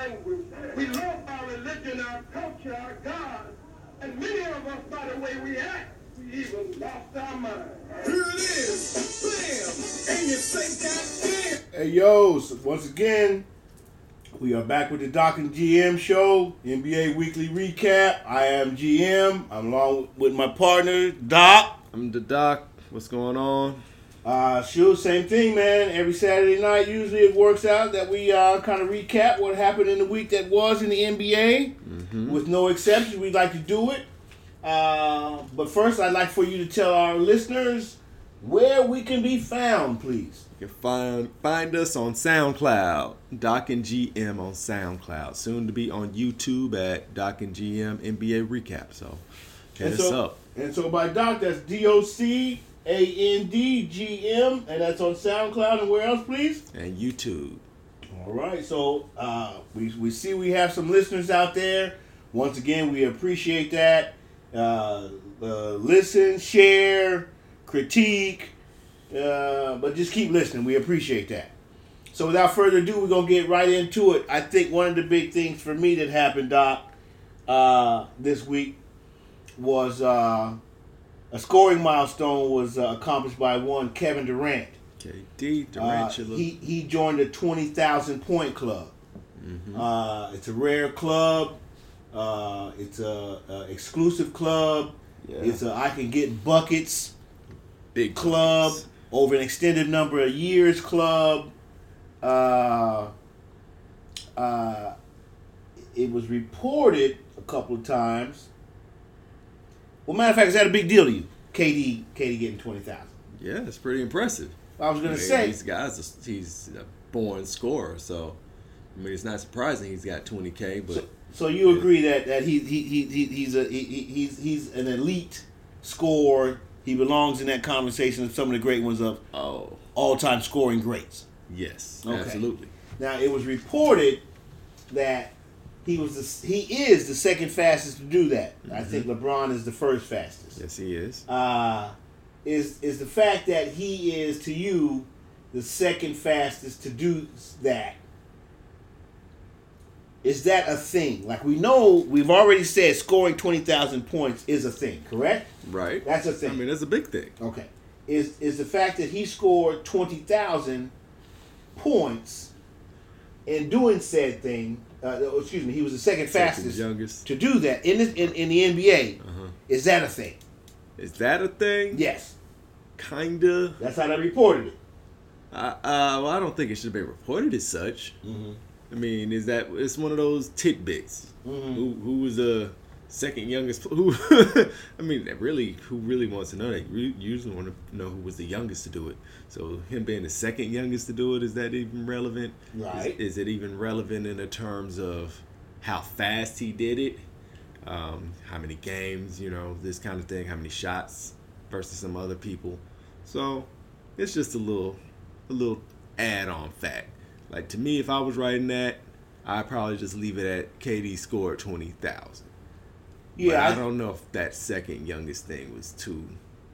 language. We love our religion, our culture, our God. And many of us, by the way we act, we even lost our mind. Here it is. Bam! And you say, God damn. Hey yo, so once again, we are back with the Doc and GM show, NBA Weekly Recap. I am GM. I'm along with my partner, Doc. I'm the doc. What's going on? Uh, sure, same thing, man. Every Saturday night, usually it works out that we uh, kind of recap what happened in the week that was in the NBA. With no exceptions, we'd like to do it. Uh, but first, I'd like for you to tell our listeners where we can be found, please. You can find find us on SoundCloud, Doc and GM on SoundCloud. Soon to be on YouTube at Doc and GM NBA Recap. So hit And us so, up. and so by Doc, that's D O C A N D G M, and that's on SoundCloud and where else, please? And YouTube. All right, so uh, we, we see we have some listeners out there. Once again, we appreciate that. Uh, uh, listen, share, critique, uh, but just keep listening. We appreciate that. So without further ado, we're gonna get right into it. I think one of the big things for me that happened, Doc, uh, this week was uh, a scoring milestone was uh, accomplished by one Kevin Durant. KD Uh, he he joined the twenty thousand point club. Mm-hmm. Uh, it's a rare club. Uh, it's a, a exclusive club. Yeah. It's a I can get buckets Big club buckets. over an extended number of years club. Uh, uh, it was reported a couple of times. Well, matter of fact, is that a big deal to you? KD, KD getting twenty thousand. Yeah, it's pretty impressive. I was gonna I mean, say, these guys, he's a born scorer, so I mean, it's not surprising he's got 20k. But So you Yeah. agree that that he he, he, he he's a he- he's he's an elite scorer. He belongs in that conversation of some of the great ones of oh all time scoring greats. yes, Okay. absolutely. Now it was reported that he was the, he is the second fastest to do that. I think LeBron is the first fastest. Yes, he is. Uh, is is the fact that he is to you the second fastest to do that? Is that a thing? Like we know, we've already said scoring twenty thousand points is a thing, correct? Right. That's a thing. I mean, that's a big thing. Okay. Is is the fact that he scored twenty thousand points in doing said thing? Uh, oh, excuse me, he was the second Second fastest to do that in this, in, in the NBA. Uh-huh. Is that a thing? Is that a thing? Yes, Kinda. that's how they reported it. Uh, uh, well, I don't think it should be reported as such. Mm-hmm. I mean, is that it's one of those tidbits? Mhm. Who who was the second youngest? Who? I mean, really, who really wants to know that? You usually want to know who was the youngest to do it. So him being the second youngest to do it, is that even relevant? Is- Right. Is, it even relevant in the terms of how fast he did it? Um, how many games? You know, this kind of thing. How many shots versus some other people? So it's just a little, a little add-on fact. Like to me, if I was writing that, I'd probably just leave it at KD scored twenty thousand. Yeah, I, I- don't know if that second youngest thing was too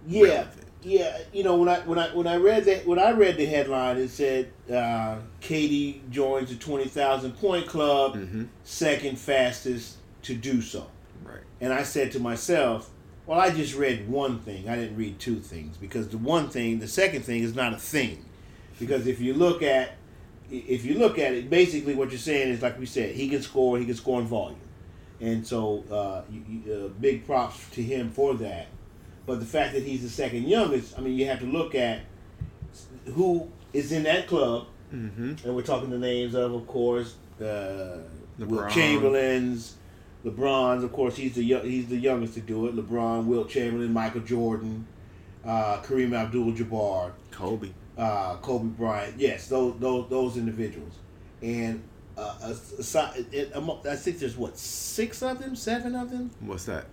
Yeah, relevant. yeah. You know, when I when I when I read that when I read the headline, it said uh, KD joins the twenty thousand point club, Mm-hmm. second fastest to do so. Right. And I said to myself, well, I just read one thing. I didn't read two things because the one thing, the second thing is not a thing. Because if you look at if you look at it, basically what you're saying is like we said, he can score, he can score in volume. And so uh, you, you, uh, big props to him for that. But the fact that he's the second youngest, I mean, you have to look at who is in that club, Mm-hmm. and we're talking the names of, of course, uh, Wilt Chamberlain's, LeBron's. Of course, he's the he's the youngest to do it. LeBron, Wilt Chamberlain, Michael Jordan, uh, Kareem Abdul-Jabbar, Kobe. uh, Kobe Bryant. Yes, those those those individuals. And uh, aside, it, amo- I think there's what six of them, seven of them, What's that?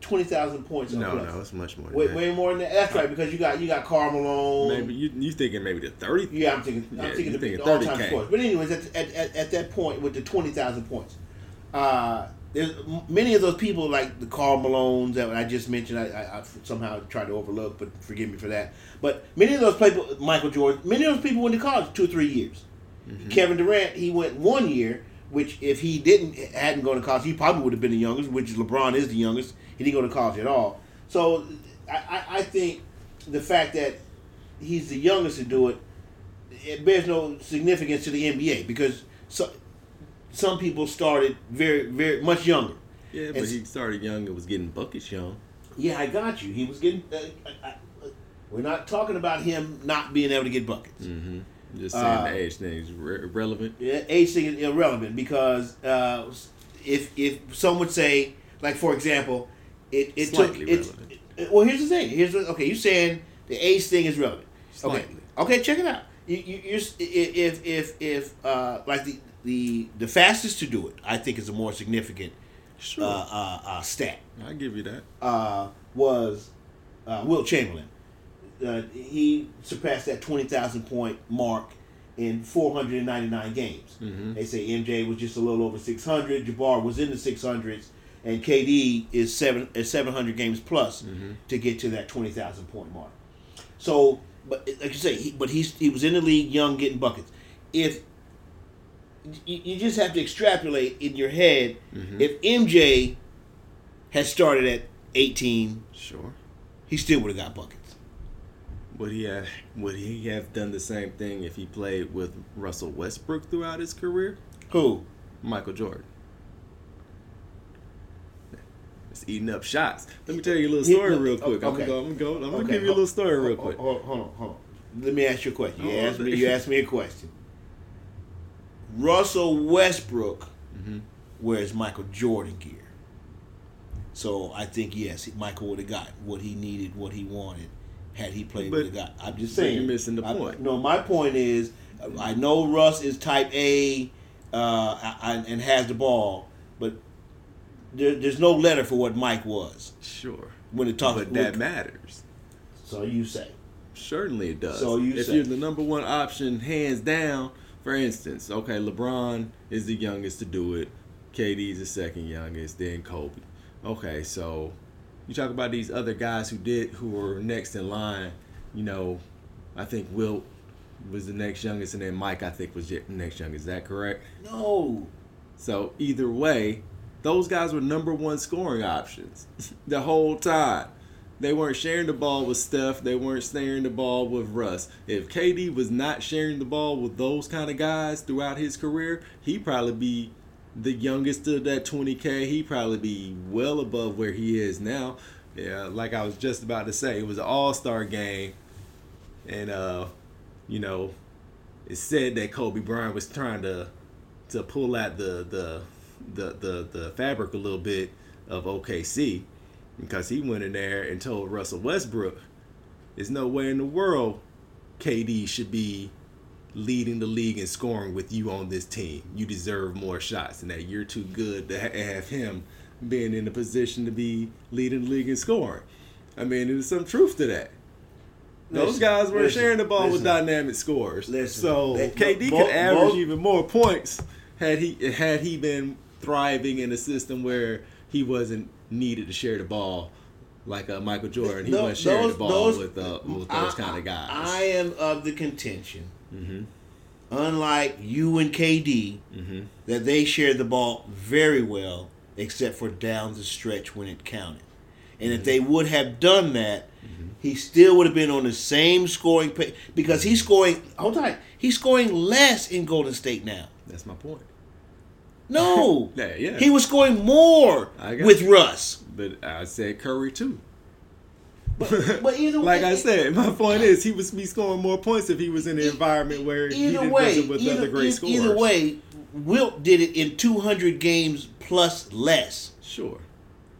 twenty thousand points. No, plus. no, it's much more. Than Way, that. way more than that. That's right, because you got you got Karl Malone. Maybe you you thinking maybe the thirty? Yeah, I'm thinking. Yeah, I'm thinking you're the thinking all time 30K. scores. But anyways, at, at, at, at that point with the twenty thousand points, uh, there's many of those people like the Karl Malones that I just mentioned. I, I, I somehow tried to overlook, but forgive me for that. But many of those people, Michael Jordan, many of those people went to college two or three years. Mm-hmm. Kevin Durant, he went one year, which if he didn't hadn't gone to college, he probably would have been the youngest. Which LeBron is the youngest. He didn't go to college at all. So I, I, think the fact that he's the youngest to do it, it bears no significance to the NBA because so, some people started very very much younger. Yeah, but It's- he started young and was getting buckets young. Yeah, I got you. He was getting. Uh, I, I, we're not talking about him not being able to get buckets. Mm-hmm. Just saying Uh, the age thing is re- irrelevant. Yeah, age thing is irrelevant because uh, if if some would say, like for example, it it took Slightly it's relevant. it- well. Here's the thing. Here's what, okay. You're saying the age thing is relevant. Okay. Slightly. Okay. Okay. Check it out. You, you you're if if if uh, like the the the fastest to do it, I think is a more significant Sure, uh, uh, uh, stat. I give you that. uh, was uh, Wilt Chamberlain. Uh, he surpassed that 20,000 point mark in 499 games. Mhm. They say MJ was just a little over 600, Jabbar was in the 600s, and KD is seven is 700 games plus to get to that 20,000 point mark. So, but like you say, he, but he's he was in the league young, getting buckets. If you, you just have to extrapolate in your head, if MJ had started at 18, Sure. he still would have got buckets. Would he have would he have done the same thing if he played with Russell Westbrook throughout his career? Who? Michael Jordan. It's eating up shots. Let me tell you a little story Yeah, real quick. I'm gonna go. I'm gonna go. I'm gonna Okay, give you a little story real quick. Hold, hold on, hold on. Let me ask you a question. You asked me. You asked me a question. Russell Westbrook Mhm. wears Michael Jordan gear, so I think yes, Michael would have got what he needed, what he wanted, had he played. But- have got. I'm just saying. you're missing the I- point. no, my point is, I know Russ is Type A, uh, and and has the ball, but there, there's no letter for what Mike was Sure. when it talks. But that matters. So you say. Certainly it does. So you if say- you're the number one option, hands down. For instance, okay, LeBron is the youngest to do it. KD's the second youngest, then Kobe. Okay, so you talk about these other guys who did who were next in line. You know, I think Wilt was the next youngest, and then Mike I think was the next youngest. Is that correct? No. So either way, those guys were number one scoring options the whole time. They weren't sharing the ball with Steph. They weren't sharing the ball with Russ. If KD was not sharing the ball with those kind of guys throughout his career, he'd probably be the youngest of that 20K. He'd probably be well above where he is now. Yeah, like I was just about to say, it was an all-star game. And uh, you know, it said that Kobe Bryant was trying to to pull out the the the the, the fabric a little bit of OKC because he went in there and told Russell Westbrook, "There's no way in the world KD should be leading the league in scoring with you on this team. You deserve more shots, and that you're too good to ha- have him being in a position to be leading the league in scoring." I mean, there's some truth to that. Those Listen, guys weren't listen, sharing the ball with dynamic scores. Listen, so they- KD could average both- even more points had he had he been thriving in a system where he wasn't needed to share the ball like uh, Michael Jordan. He Tho- wasn't sharing those- the ball those- with uh, with I- those kind of guys. I am of the contention, mm-hmm. unlike you and KD, Mm-hmm. that they shared the ball very well, except for down the stretch when it counted. And Mm-hmm. if they would have done that, he still would have been on the same scoring pace because he's scoring. Hold on, he's scoring less in Golden State now. That's my point. No, Yeah, yeah. he was scoring more with you. Russ. But I said Curry too. But, but either Like way, I said, my point is he was be scoring more points if he was in an environment where he either didn't way, wasn't with either, other great e- scorers. either way, Wilt did it in 200 games plus less. sure.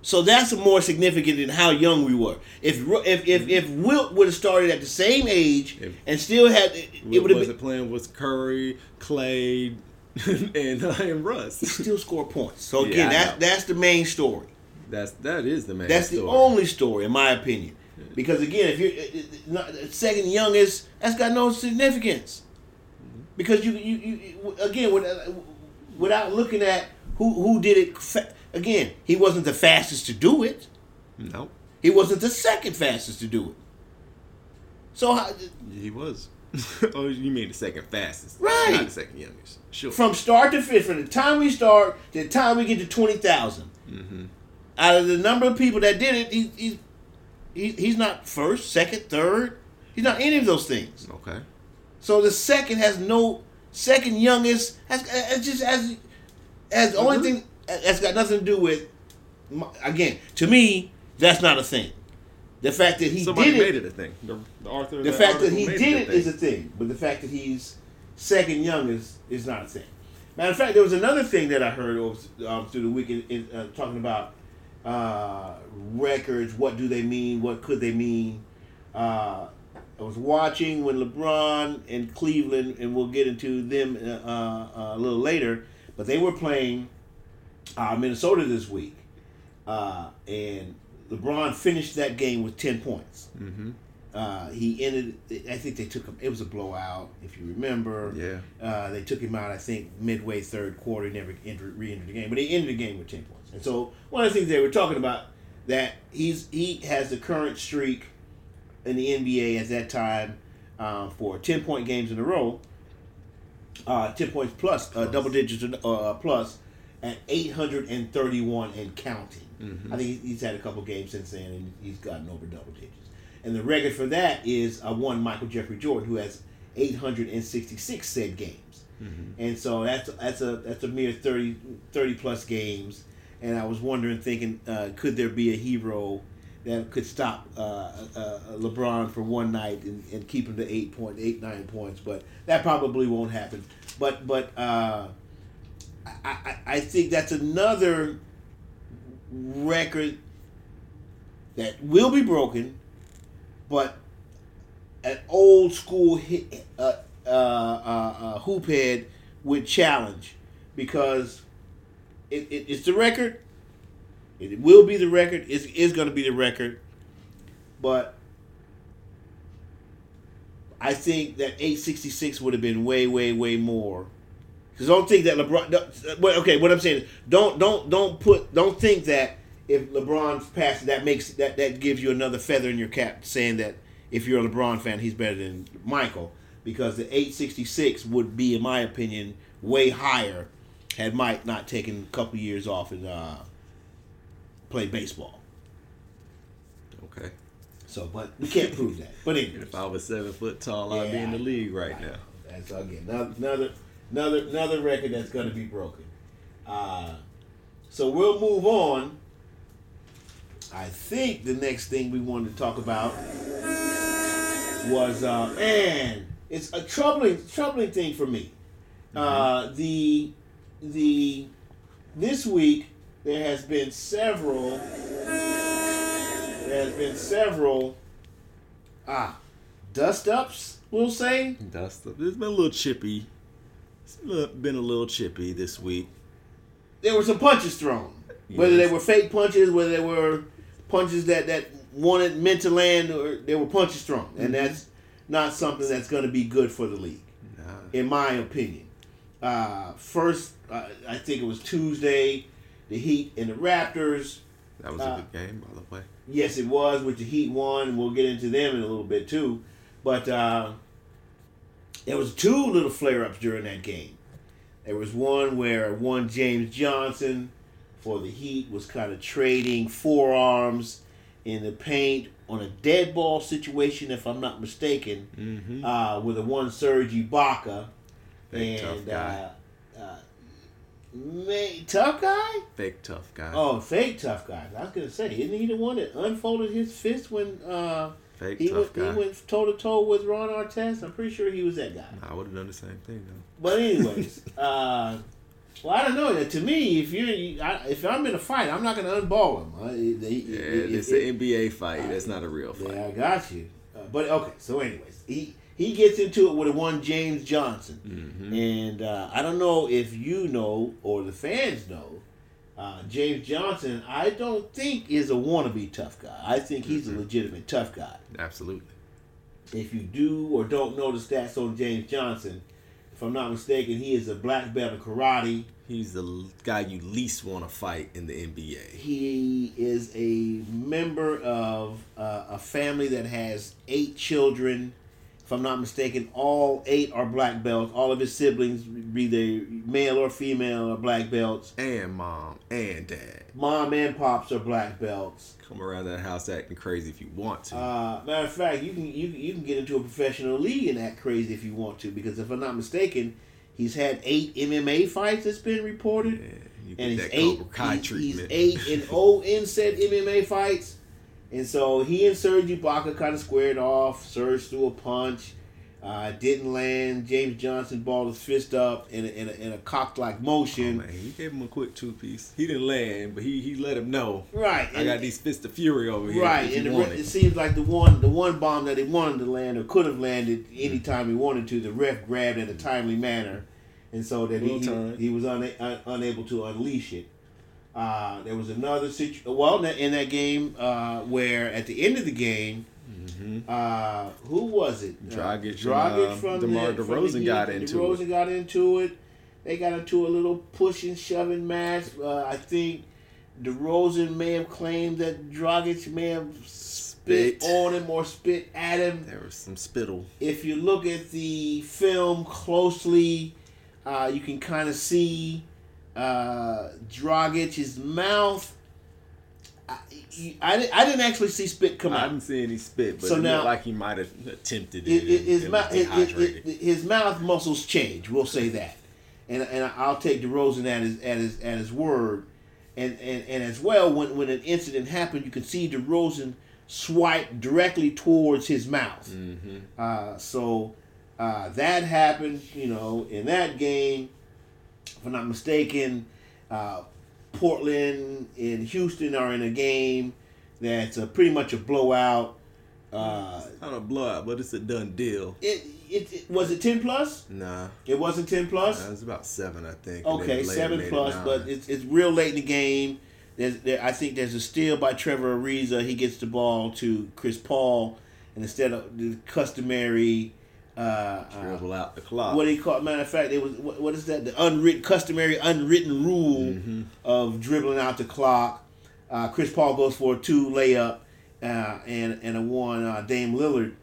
So that's more significant than how young we were. If if if, if Wilt would have started at the same age If- and still had it, it would have been playing with Curry, Clay, and uh, and Russ. He still score points. So again, I that's know. that's the main story. That's that is the main. That's the only story, in my opinion. Because again, if you're not, second youngest, that's got no significance. Because you you, you again with, without looking at who who did it. Fa- again, he wasn't the fastest to do it. Nope, He wasn't the second fastest to do it. So how, he was. oh, you mean the second fastest? Right. Not the second youngest. Sure. From start to finish, from the time we start to the time we get to 20,000. Mm-hmm. Out of the number of people that did it, he, he's, he, he's not first, second, third. He's not any of those things. okay. So the second has no second youngest has, has just as as the only thing that's got nothing to do with again to me that's not a thing. The fact that he Somebody did made it, it a thing. The, the author. of the that fact that article he made did a it is a thing. thing, but the fact that he's second youngest is not a thing. Matter of fact, there was another thing that I heard over, um, through the weekend in, uh, talking about uh, records. What do they mean? What could they mean? Uh, I was watching when LeBron and Cleveland, and we'll get into them uh, uh, a little later, but they were playing uh, Minnesota this week, uh, and LeBron finished that game with ten points. Mhm. Uh, he ended. I think they took him. It was a blowout, if you remember. Yeah. Uh, they took him out. I think midway third quarter. Never entered, re-entered the game, but he ended the game with ten points. And so one of the things they were talking about that he's he has the current streak in the NBA at that time um, for ten point games in a row. Uh, ten points plus, uh, double digits uh, plus at eight hundred and thirty one and counting. I think he's- had a couple games since then, and he's gotten over double digits. And the record for that is uh, one Michael Jeffrey Jordan, who has 866 said games. And so that's that's a that's a mere 30, 30 plus games. And I was wondering, thinking, uh, could there be a hero that could stop uh, uh, LeBron for one night and, and keep him to eight point eight nine points? But that probably won't happen. But but uh, I, I I think that's another record that will be broken, but an old school hit, uh, uh, uh, uh, hoop head would challenge because it, it, it's the record. It will be the record. It is going to be the record, but I think that 866 would have been way, way, way more. Because don't think that LeBron. Okay, what I'm saying is don't don't don't put don't think that if LeBron's passed that makes that that gives you another feather in your cap saying that if you're a LeBron fan he's better than Michael because the 866 would be in my opinion way higher had Mike not taken a couple years off and uh, played baseball. Okay. So, but we can't prove that. But anyway, If I was seven foot tall, I'd be in the league right now. That's again another another another, another record that's going to be broken. Uh, so we'll move on. I think the next thing we wanted to talk about was uh, man, it's a troubling troubling thing for me. Uh, the the this week there has been several there has been several ah dust ups we'll say That's the, it's been a little chippy. it's been a little chippy this week. there were some punches thrown. Whether they were fake punches, whether they were punches that, that wanted meant to land, or there were punches thrown, and that's not something that's going to be good for the league, Nah. in my opinion. Uh, first, uh, I think it was Tuesday, the Heat and the Raptors. That was Uh, a good game, by the way. Yes, it was, which the Heat won, we'll get into them in a little bit too. But uh, there was two little flare-ups during that game. There was one where one James Johnson for the Heat was kind of trading forearms in the paint on a dead ball situation, if I'm not mistaken, Mm-hmm. uh, with a one Serge Ibaka. Tough and guy. uh, uh, may, tough guy? Fake tough guy. Oh, fake tough guy. I was gonna say, isn't he the one that unfolded his fist when uh, Fake he tough went he went toe to toe with Ron Artest? I'm pretty sure he was that guy. I would have done the same thing though. But anyways, uh, well, I don't know. To me, if you're if I'm in a fight, I'm not gonna unball him. It- it- Yeah, it- it's it- an NBA fight. That's not a real fight. yeah, I got you. Uh, but okay, so anyways, he he gets into it with one James Johnson, Mm-hmm. and uh, I don't know if you know or the fans know. Uh, James Johnson, I don't think is a wannabe tough guy. I think he's Mm-hmm. a legitimate tough guy. Absolutely. If you do or don't know the stats on James Johnson, if I'm not mistaken, he is a black belt in karate. He's the guy you least want to fight in the NBA. He is a member of uh, a family that has eight children. If I'm not mistaken, all eight are black belts. All of his siblings, be they male or female, are black belts. And mom and dad. Mom and pops are black belts. Come around that house acting crazy if you want to. Uh, matter of fact, you can you, you can get into a professional league and act crazy if you want to, because if I'm not mistaken, he's had eight MMA fights that's been reported, yeah, and he's eight he's, eight and O in said MMA fights, and so he and Serge Ibaka kind of squared off. Serge threw a punch, uh, didn't land. James Johnson balled his fist up in a, in a, in a cocked like Oh, motion. man, he gave him a quick two piece. He didn't land, but he he let him know. right, I got these fists of fury over here. Right, and the, it. it seems like the one the one bomb that he wanted to land or could have landed anytime he wanted to, the ref grabbed in a timely manner, and so that he, he, he was una- un, unable to unleash it. Uh, there was another situation. Well, in that, in that game uh, where at the end of the game, uh, who was it? Mm-hmm. Dragic and, uh, from DeMar the, from the got into DeRozan it. got into it. They got into a little pushing, shoving match. Uh, I think DeRozan may have claimed that Dragic may have spit, Spit. on him or spit at him. There was some spittle. If you look at the film closely, uh, you can kind of see uh, Dragic's mouth. I, I, didn't- I didn't actually see spit come out. I didn't see any spit, but So it now- looked like he might have attempted it. It- his, and mou- was it- it- it- his mouth muscles change. We'll say that, and and I'll take DeRozan at his at his at his word, and and, and as well when when an incident happened, you can see DeRozan swipe directly towards his mouth. Mhm. Uh, so uh, that happened, you know, in that game. If I'm not mistaken, uh, Portland and Houston are in a game that's a, pretty much a blowout. Uh, Not a blowout, but it's a done deal. it, it, it was it ten plus? Nah, It wasn't ten plus. it was about seven, I think. Okay, seven it plus, but it's it's real late in the game. There's there, I think there's a steal by Trevor Ariza. He gets the ball to Chris Paul, and instead of the customary, uh, uh, dribble out the clock. what do you call? Matter of fact, it was what, what is that? The unwritten, customary, unwritten rule Mm-hmm. of dribbling out the clock. Uh, Chris Paul goes for a two layup, uh, and and a one. Uh, Dame Lillard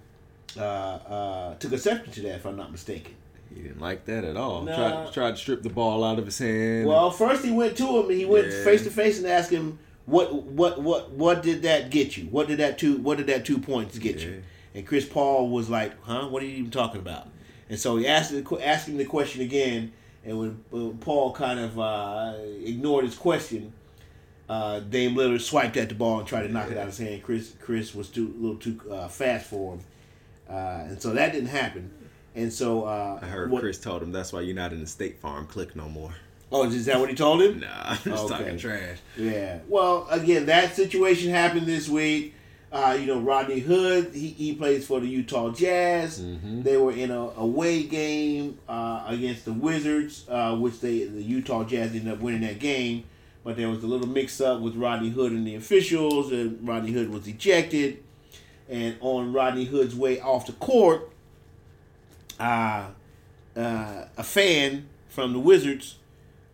uh, uh, took exception to that, if I'm not mistaken. He didn't like that at all. Nah. Tried, tried to strip the ball out of his hand. Well, first he went to him. and He went face to face and asked him, "What, what, what, what did that get you? What did that two? What did that two points get Yeah. you?" And Chris Paul was like, "Huh? What are you even talking about?" And so he asked the, asked him the question again. And when, when Paul kind of uh, ignored his question, uh, Dame Lillard swiped at the ball and tried to knock it out of his hand. Chris Chris was too a little too uh, fast for him, uh, and so that didn't happen. And so uh, I heard what- Chris told him that's why you're not in the State Farm click no more. Oh, is that what he told him? Nah, I'm just Okay. talking trash. Yeah. Well, again, that situation happened this week. Uh, you know, Rodney Hood, he, he plays for the Utah Jazz. Mhm. They were in a away game uh, against the Wizards, uh, which they the Utah Jazz ended up winning that game. But there was a little mix up with Rodney Hood and the officials, and Rodney Hood was ejected. And on Rodney Hood's way off the court, uh, uh, a fan from the Wizards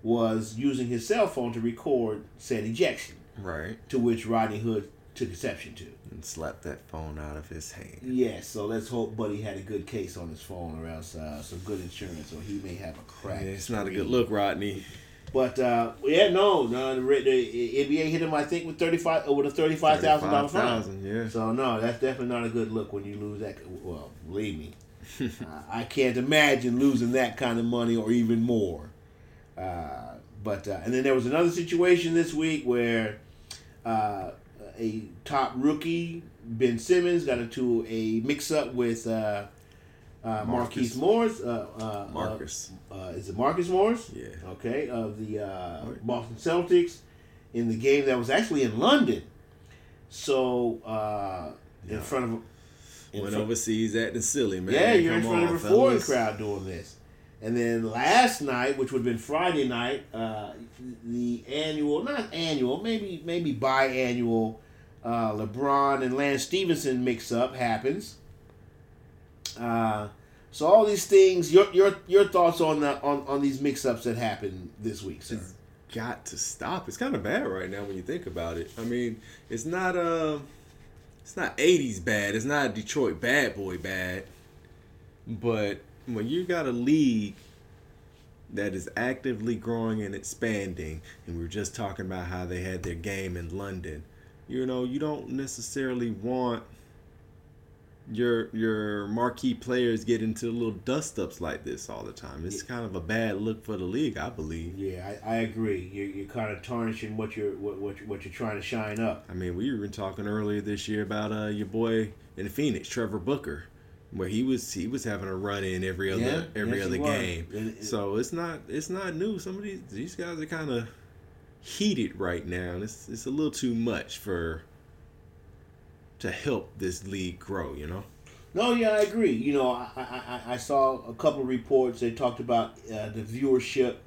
was using his cell phone to record said ejection, Right. to which Rodney Hood took exception to. And slapped that phone out of his hand. Yes, so let's hope Buddy had a good case on his phone, or else uh, some good insurance, or he may have a crack. Yeah, it's not a good look, Rodney. But uh, yeah, no, no, the, the NBA hit him, I think, with thirty five, with a thirty five thousand dollar fine. yeah. So no, that's definitely not a good look when you lose that. Well, believe me, uh, I can't imagine losing that kind of money or even more. Uh, but uh, and then there was another situation this week where uh, a top rookie Ben Simmons got into a mix up with uh, uh, Marquise. Morris. Uh, uh, Marcus. Uh, uh, is it Marcus Morris? Yeah. Okay, of the uh, Boston Celtics in the game that was actually in London. So uh, in front of in Went front- overseas acting silly, man. yeah, you're in front on, of a foreign fellas. crowd doing this. And then last night, which would have been Friday night, uh, the annual, not annual, maybe maybe biannual, uh, LeBron and Lance Stephenson mix up happens. Uh, so all these things, your your your thoughts on the on, on these mix ups that happened this week, sir? It's got to stop. It's kind of bad right now when you think about it. I mean, it's not uh, it's not '80s bad. It's not Detroit bad boy bad. But when you got a league that is actively growing and expanding, and we were just talking about how they had their game in London, you know, you don't necessarily want your your marquee players get into little dust ups like this all the time. It's kind of a bad look for the league, I believe. Yeah, I, I agree. You're, you're kind of tarnishing what you're what, what, what you're trying to shine up. I mean, we were talking earlier this year about uh, your boy in Phoenix, Trevor Booker, where he was he was having a run in every other Yeah, every yes, other game. And it- so it's not it's not new. Some of these these guys are kind of heated right now, it's it's a little too much for to help this league grow. You know. No, yeah, I agree. You know, I, I, I- saw a couple reports They talked about uh, the viewership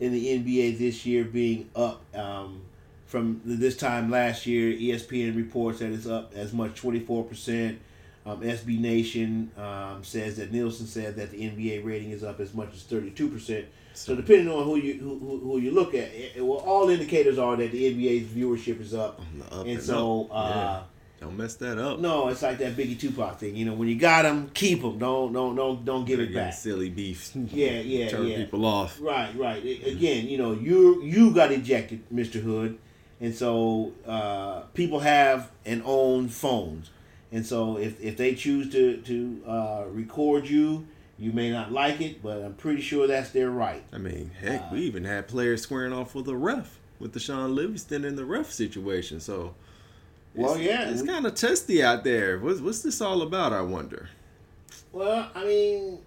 in the NBA this year being up um, from this time last year. ESPN reports that it's up as much twenty four percent. Um, SB Nation um, says that Nielsen said that the NBA rating is up as much as thirty two percent. So depending on who you who, who, who you look at, it, it- well, all indicators are that the NBA's viewership is up, up and and so. up. Uh, Yeah. Don't mess that up. no, it's like that Biggie Tupac thing. You know, when you got them, keep them. Don't don't don't don't give it back. Silly beefs. Yeah, yeah, Turn yeah. people off. Right, right. Again, you know, you you got ejected, Mister Hood, and so uh, people have and own phones, and so if, if they choose to to uh, record you, you may not like it, but I'm pretty sure that's their right. I mean, heck, Uh, we even had players squaring off with the ref with the Shaun Livingston in the ref situation. So, Well, it's, yeah, it's kind of testy out there. What's what's this all about? I wonder. Well, I mean,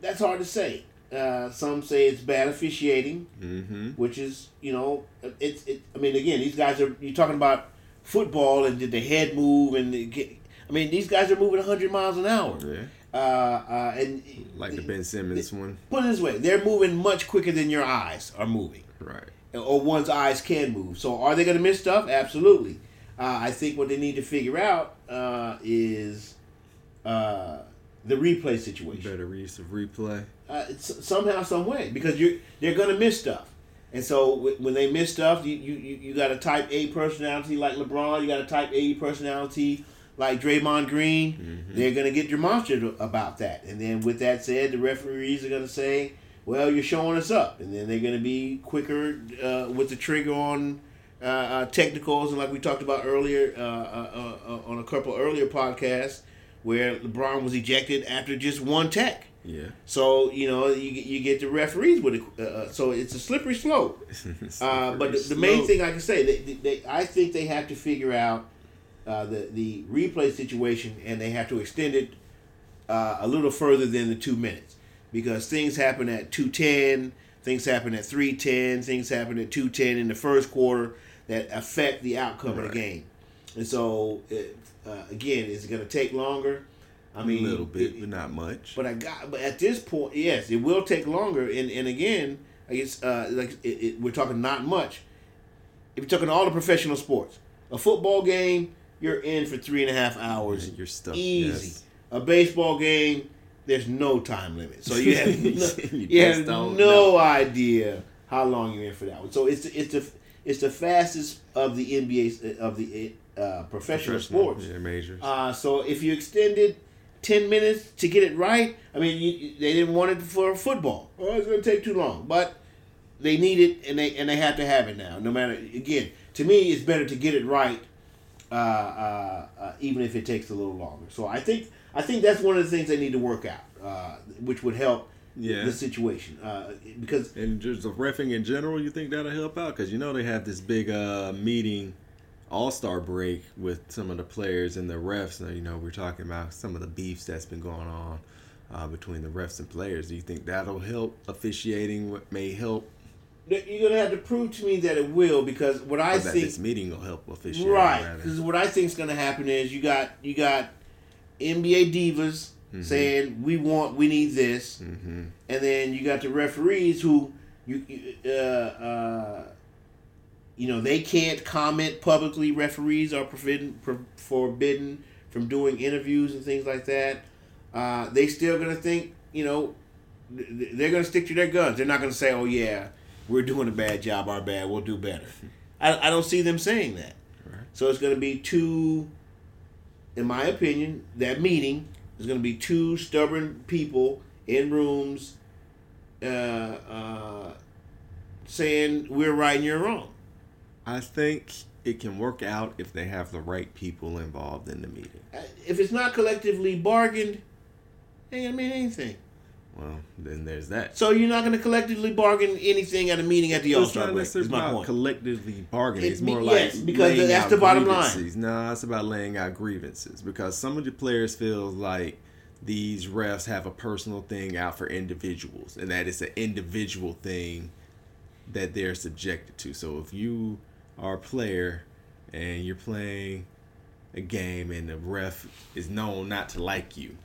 that's hard to say. Uh, some say it's bad officiating. Mm-hmm. which is you know it's it. I mean, again, these guys are you're talking about football and did the head move and the, I mean these guys are moving 100 miles an hour. Yeah, Uh, uh, and like the Ben Simmons one. put it this way, they're moving much quicker than your eyes are moving, Right. or one's eyes can move. So are they going to miss stuff? Absolutely. Uh, I think what they need to figure out uh, is uh, the replay situation. Better use of replay. uh, it's somehow, some way, because you're they're gonna miss stuff, and so w- when they miss stuff, you, you you you got a Type A personality like LeBron, you got a Type A personality like Draymond Green. They're gonna get demonstrative about that, and then with that said, the referees are gonna say, "Well, you're showing us up," and then they're gonna be quicker uh, with the trigger on. Uh, uh, technicals and like we talked about earlier uh, uh, uh, on a couple earlier podcasts where LeBron was ejected after just one tech. Yeah. So you know you get- you get the referees with it. Uh, so it's a slippery slope. Uh, but the, the main thing I can say, they, they, they, I think they have to figure out uh, the the replay situation, and they have to extend it uh, a little further than the two minutes because things happen at two ten, things happen at three ten, things happen at two ten in the first quarter that affect the outcome of the game. And so, it, uh, again, is it going to take longer? I mean, a little bit, it- but not much. but I got, but at this point, yes, it will take longer. And and again, I guess uh, like it, it, we're talking not much. If you're talking all the professional sports, a football game, you're in for three and a half hours. You're stuck, Easy. yes. A baseball game, there's no time limit, so you have no, You you have no know. idea how long you're in for that one. So it's it's the it's the fastest of the NBA of the uh, professional, sports. Yeah, majors. Uh, so if you extended ten minutes to get it right, I mean, you- they didn't want it for football. Oh, it's going to take too long, but they need it, and they and they have to have it now. No matter again, to me, it's better to get it right, uh, uh, uh, even if it takes a little longer. So I think I think that's one of the things they need to work out, uh, which would help Yeah. the situation uh, because And just the refing in general, you think that'll help out? Because you know they have this big uh, meeting, All Star break with some of the players and the refs. Now you know we're talking about some of the beefs that's been going on uh, between the refs and players. Do you think that'll help officiating? What may help? You're going to have to prove to me that it will because what I think this meeting will help officiating? Right, because what I think is going to happen is you got you got NBA divas saying we want we need this, Mm-hmm. and then you got the referees who you you, uh, uh, you know they can't comment publicly. Referees are forbidden forbidden from doing interviews and things like that. Uh, they still going to think you know they're going to stick to their guns. They're not going to say, "Oh yeah, we're doing a bad job. Our bad. We'll do better." I, I don't see them saying that. Right. So it's going to be two, in my opinion, that meeting is going to be two stubborn people in rooms uh, uh, saying we're right and you're wrong. I think it can work out if they have the right people involved in the meeting. Uh, If it's not collectively bargained, ain't gonna mean anything. Well, then there's that. So you're not gonna collectively bargain anything at a meeting at the All it's Star not break. Is necessarily my point. collectively bargaining. It It's more me- like yes, because laying that's out the bottom line. grievances. No, it's about laying out grievances because some of the players feel like these refs have a personal thing out for individuals, and that it's an individual thing that they're subjected to. So if you are a player and you're playing a game and the ref is known not to like you,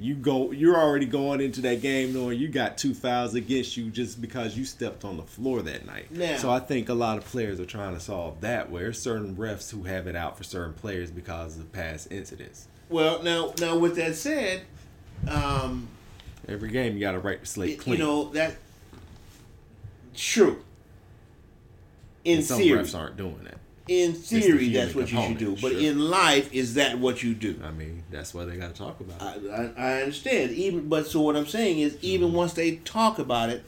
you go you're already going into that game knowing you got two fouls against you just because you stepped on the floor that night. Now- so I think a lot of players are trying to solve that where certain refs who have it out for certain players because of past incidents. Well, now, now with that said, um, Every game you got to right to slate clean. you know that true. In and some theory, refs aren't doing that. In theory, human that's what you should do. But sure. in life, is that what you do? I mean, that's why they got to talk about it. I, I, I understand. Even but so what I'm saying is even mm-hmm. once they talk about it,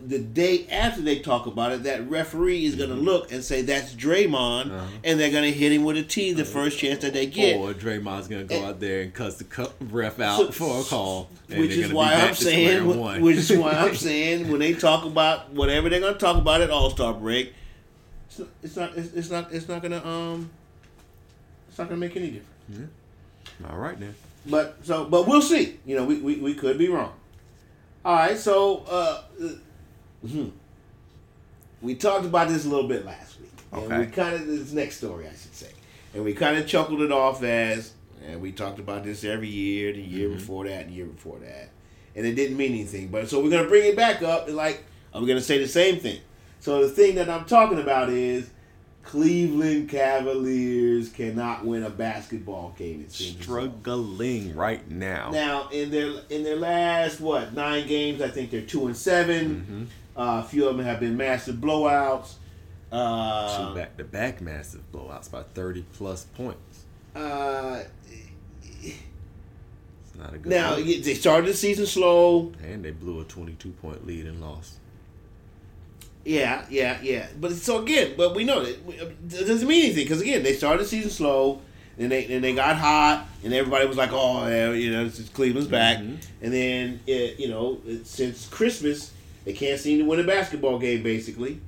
the day after they talk about it, that referee is gonna mm-hmm. look and say that's Draymond, Uh-huh. and they're gonna hit him with a T the uh, first chance that they get. Or Draymond's gonna go And- out there and cuss the cu- ref out So- for a call, which is why I'm saying, which is why I'm saying when they talk about whatever they're gonna talk about at All Star break, it's not, it's not, it's, it's not, it's not gonna, um, it's not gonna make any difference. Yeah. All right then. But so, but we'll see. You know, we, we, we could be wrong. All right, so uh, hmm. we talked about this a little bit last week, and we kind of this next story, I should say, and we kind of chuckled it off as, and we talked about this every year, the year before that, and the year before that, and it didn't mean anything. But so we're gonna bring it back up, and like, are we gonna say the same thing? So the thing that I'm talking about is. Cleveland Cavaliers cannot win a basketball game. It seems as though. Struggling right now. Now in their in their last what nine games, I think they're two and 7 Uh, a few of them have been massive blowouts. Uh, Two back to back massive blowouts by 30 plus points. uh, It's not a good now look. they started the season slow. And they blew a 22 point lead and lost. Yeah, yeah, yeah. But so again, but we know that it doesn't mean anything because again, they started the season slow. and they then they got hot, and everybody was like, "Oh, yeah, you know, this is Cleveland's back." Mhm. And then, it, you know, it- since Christmas, they can't seem to win a basketball game, basically.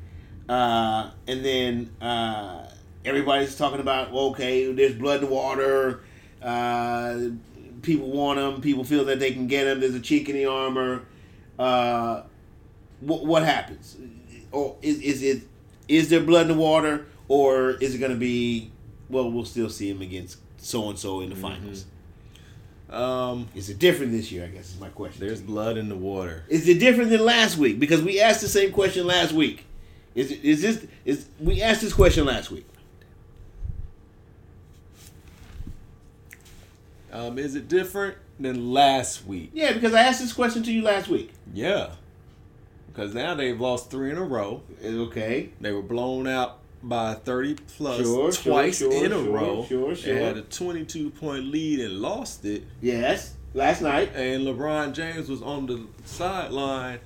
Uh, and then uh, everybody's talking about, well, okay, there's blood and water. Uh, people want them. People feel that they can get them. There's a chink in the armor. Uh, what, what happens? Or is, is it is there blood in the water, or is it going to be? Well, we'll still see him against so and so in the finals. Um, Is it different this year? I guess is my question. there's blood in the water. Is it different than last week? Because we asked the same question last week. Is it is this is we asked this question last week? Um, is it different than last week? Yeah, because I asked this question to you last week. Yeah. Because now they've lost three in a row. Okay. They were blown out by 30 plus Sure, sure, twice sure, in a sure, row. sure, They sure. had a 22 point lead and lost it. Yes. Last night. And LeBron James was on the sideline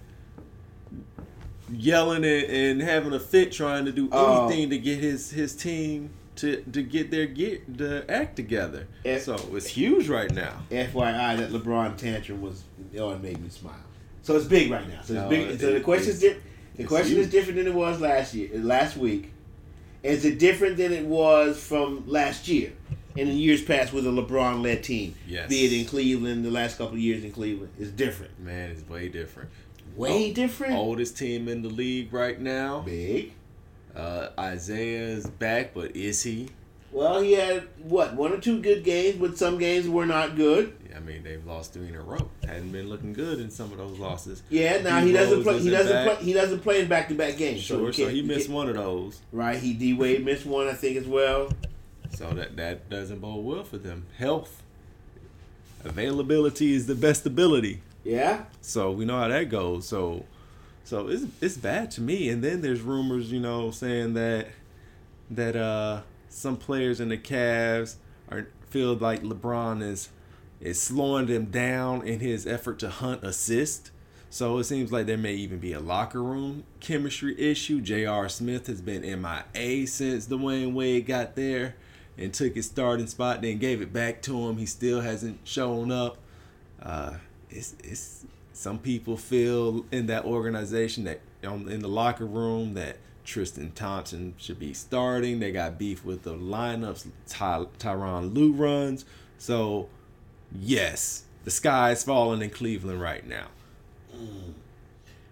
yelling and, and having a fit trying to do Oh. anything to get his, his team to, to get their get the act together. Yeah. So it's huge right now. FYI, that LeBron tantrum was oh, it made me smile. So it's big right now. So it's No, big. So the question is di- the question is different than it was last year, last week. Is it different than it was from last year? And in years past with a LeBron led team. Yes. Be it in Cleveland, the last couple of years in Cleveland. It's different. Man, it's way different. Way Oh, different. Oldest team in the league right now. Big. Uh, Isaiah's back, but is he? Well, he had what one or two good games, but some games were not good. I mean, they've lost three in a row. Hadn't been looking good in some of those losses. Yeah, now he doesn't play. He doesn't back. play. He doesn't play in back to back games. Sure, so can't- he missed one of those. Right, he D Wade missed one, I think, as well. So that that doesn't bode well for them. Health, availability is the best ability. Yeah, So we know how that goes. So, so it's it's bad to me. And then there's rumors, you know, saying that that uh some players in the Cavs are feel like LeBron is is slowing them down in his effort to hunt assist. So it seems like there may even be a locker room chemistry issue. J.R. Smith has been MIA since Dwyane Wade got there and took his starting spot, then gave it back to him. He still hasn't shown up. Uh, it's it's some people feel in that organization that in the locker room that Tristan Thompson should be starting. They got beef with the lineups Ty- Tyronn Lue runs. So yes, the sky is falling in Cleveland right now.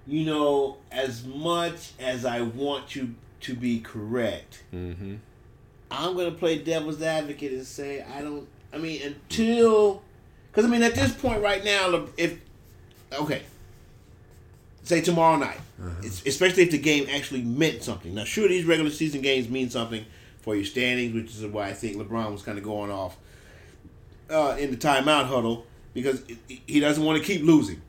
You know, as much as I want you to be correct, Mm-hmm. I'm gonna play devil's advocate and say I don't. I mean, until because I mean at this point right now, if okay, say tomorrow night, it's, especially if the game actually meant something. Now, sure, these regular season games mean something for your standings, which is why I think LeBron was kind of going off uh, in the timeout huddle because he doesn't want to keep losing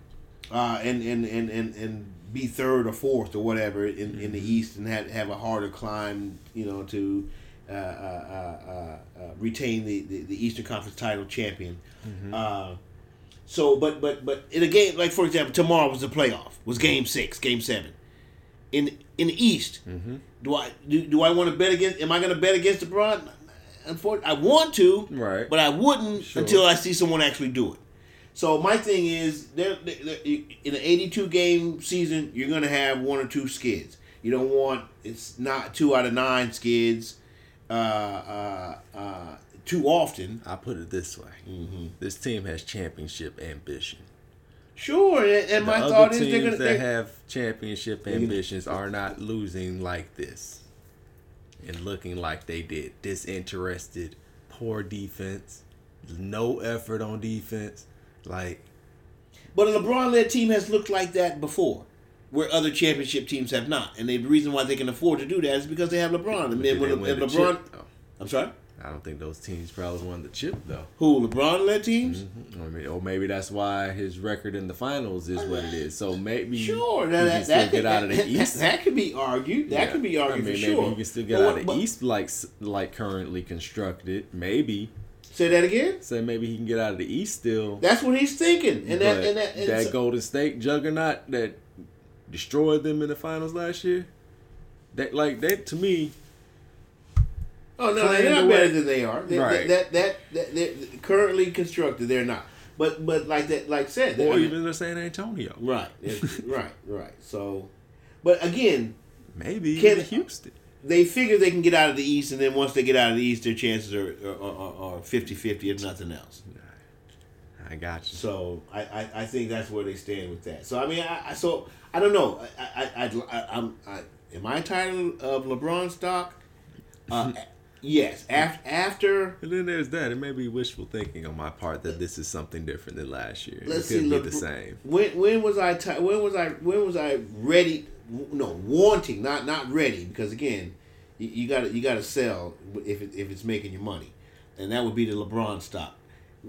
uh, and, and, and, and, and be third or fourth or whatever in, in the East and have, have a harder climb, you know, to uh, uh, uh, uh, retain the, the, the Eastern Conference title champion. Uh, so, but but but in a game like for example, tomorrow was the playoff, was Game Six, Game Seven. In in the East, do I do, do I want to bet against? Am I going to bet against LeBron? Unfortunately, I want to, Right. But I wouldn't Sure. until I see someone actually do it. So my thing is, there there- in an 82 game season, you're going to have one or two skids. You don't want it's not two out of nine skids uh, uh, uh, too often. I put it this way: this team has championship ambition. Sure, and, and my thought is they're going that to. have championship ambitions are not losing like this and looking like they did. Disinterested, poor defense, no effort on defense. Like But a LeBron-led team has looked like that before, where other championship teams have not. And the reason why they can afford to do that is because they have LeBron. And then when Le- win if the LeBron, chip. I'm sorry, I don't think those teams probably won the chip though. who LeBron-led teams? Mm-hmm. I mean, or maybe that's why his record in the finals is what it is. So maybe Sure, that, that, that, get could, out of the that, East. That, could be argued. That Yeah. could be argued I mean, for maybe sure. he can still get But out of the East like like currently constructed. Maybe Say that again. say maybe he can get out of the East still. That's what he's thinking, and that and that, and that so- Golden State juggernaut that destroyed them in the finals last year. That like that to me. Oh no, they're not the better than they are. They, Right. That, that that that currently constructed, they're not. But but like that, like said, Or I mean- even the San Antonio. right, right, right. So, but again, Maybe Can- Houston. they figure they can get out of the East, and then once they get out of the East, their chances are are, are, are 50-50 if nothing else. I got you. So I, I, I think that's where they stand with that. So I mean, I, I so I don't know. I I, I, I I'm I, am I tired of LeBron stock? Uh, yes. After after And then there's that. It may be wishful thinking on my part that this is something different than last year. let's it could see. be Look, the same. When when was I when was I when was I ready? No, wanting, not not ready, because again, you, you got to you got to sell if it, if it's making you money, and that would be the LeBron stock.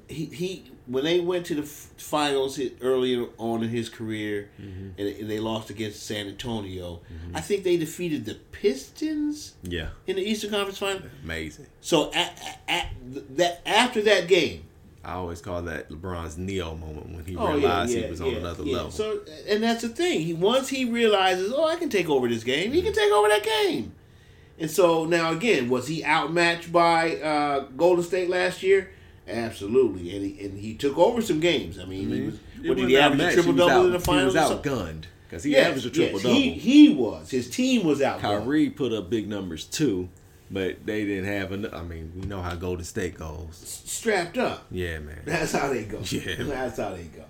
He he when they went to the finals earlier on in his career, Mm-hmm. and, they lost against San Antonio. I think they defeated the Pistons Yeah. in the Eastern Conference Final. Amazing. So at, at, that after that game, I always call that LeBron's Neo moment when he Oh, realized yeah, he was on yeah, another yeah. level. So, and that's the thing. He once he realizes, oh, I can take over this game. He can take over that game. And so now again, was he outmatched by uh, Golden State last year? Absolutely, and he and he took over some games. I mean, he mm-hmm. was, It what did he average a Triple he double out- in the finals? He was outgunned because he Yes, averaged a triple yes, double. He he was. His team was out. Kyrie put up big numbers too, but they didn't have enough. I mean, we know how Golden State goes. strapped up. Yeah, man. That's how they go. Yeah. That's how they go.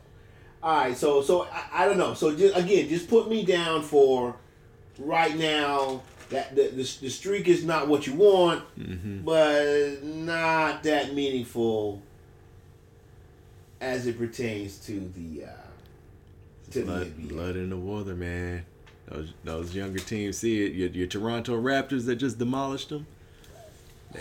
All right, so so I, I don't know. So just, again, just put me down for right now. That the, the, the streak is not what you want, Mm-hmm. but not that meaningful as it pertains to the uh, to the Blood, NBA. blood in the water, man. Those those younger teams see it. Your, your Toronto Raptors that just demolished them.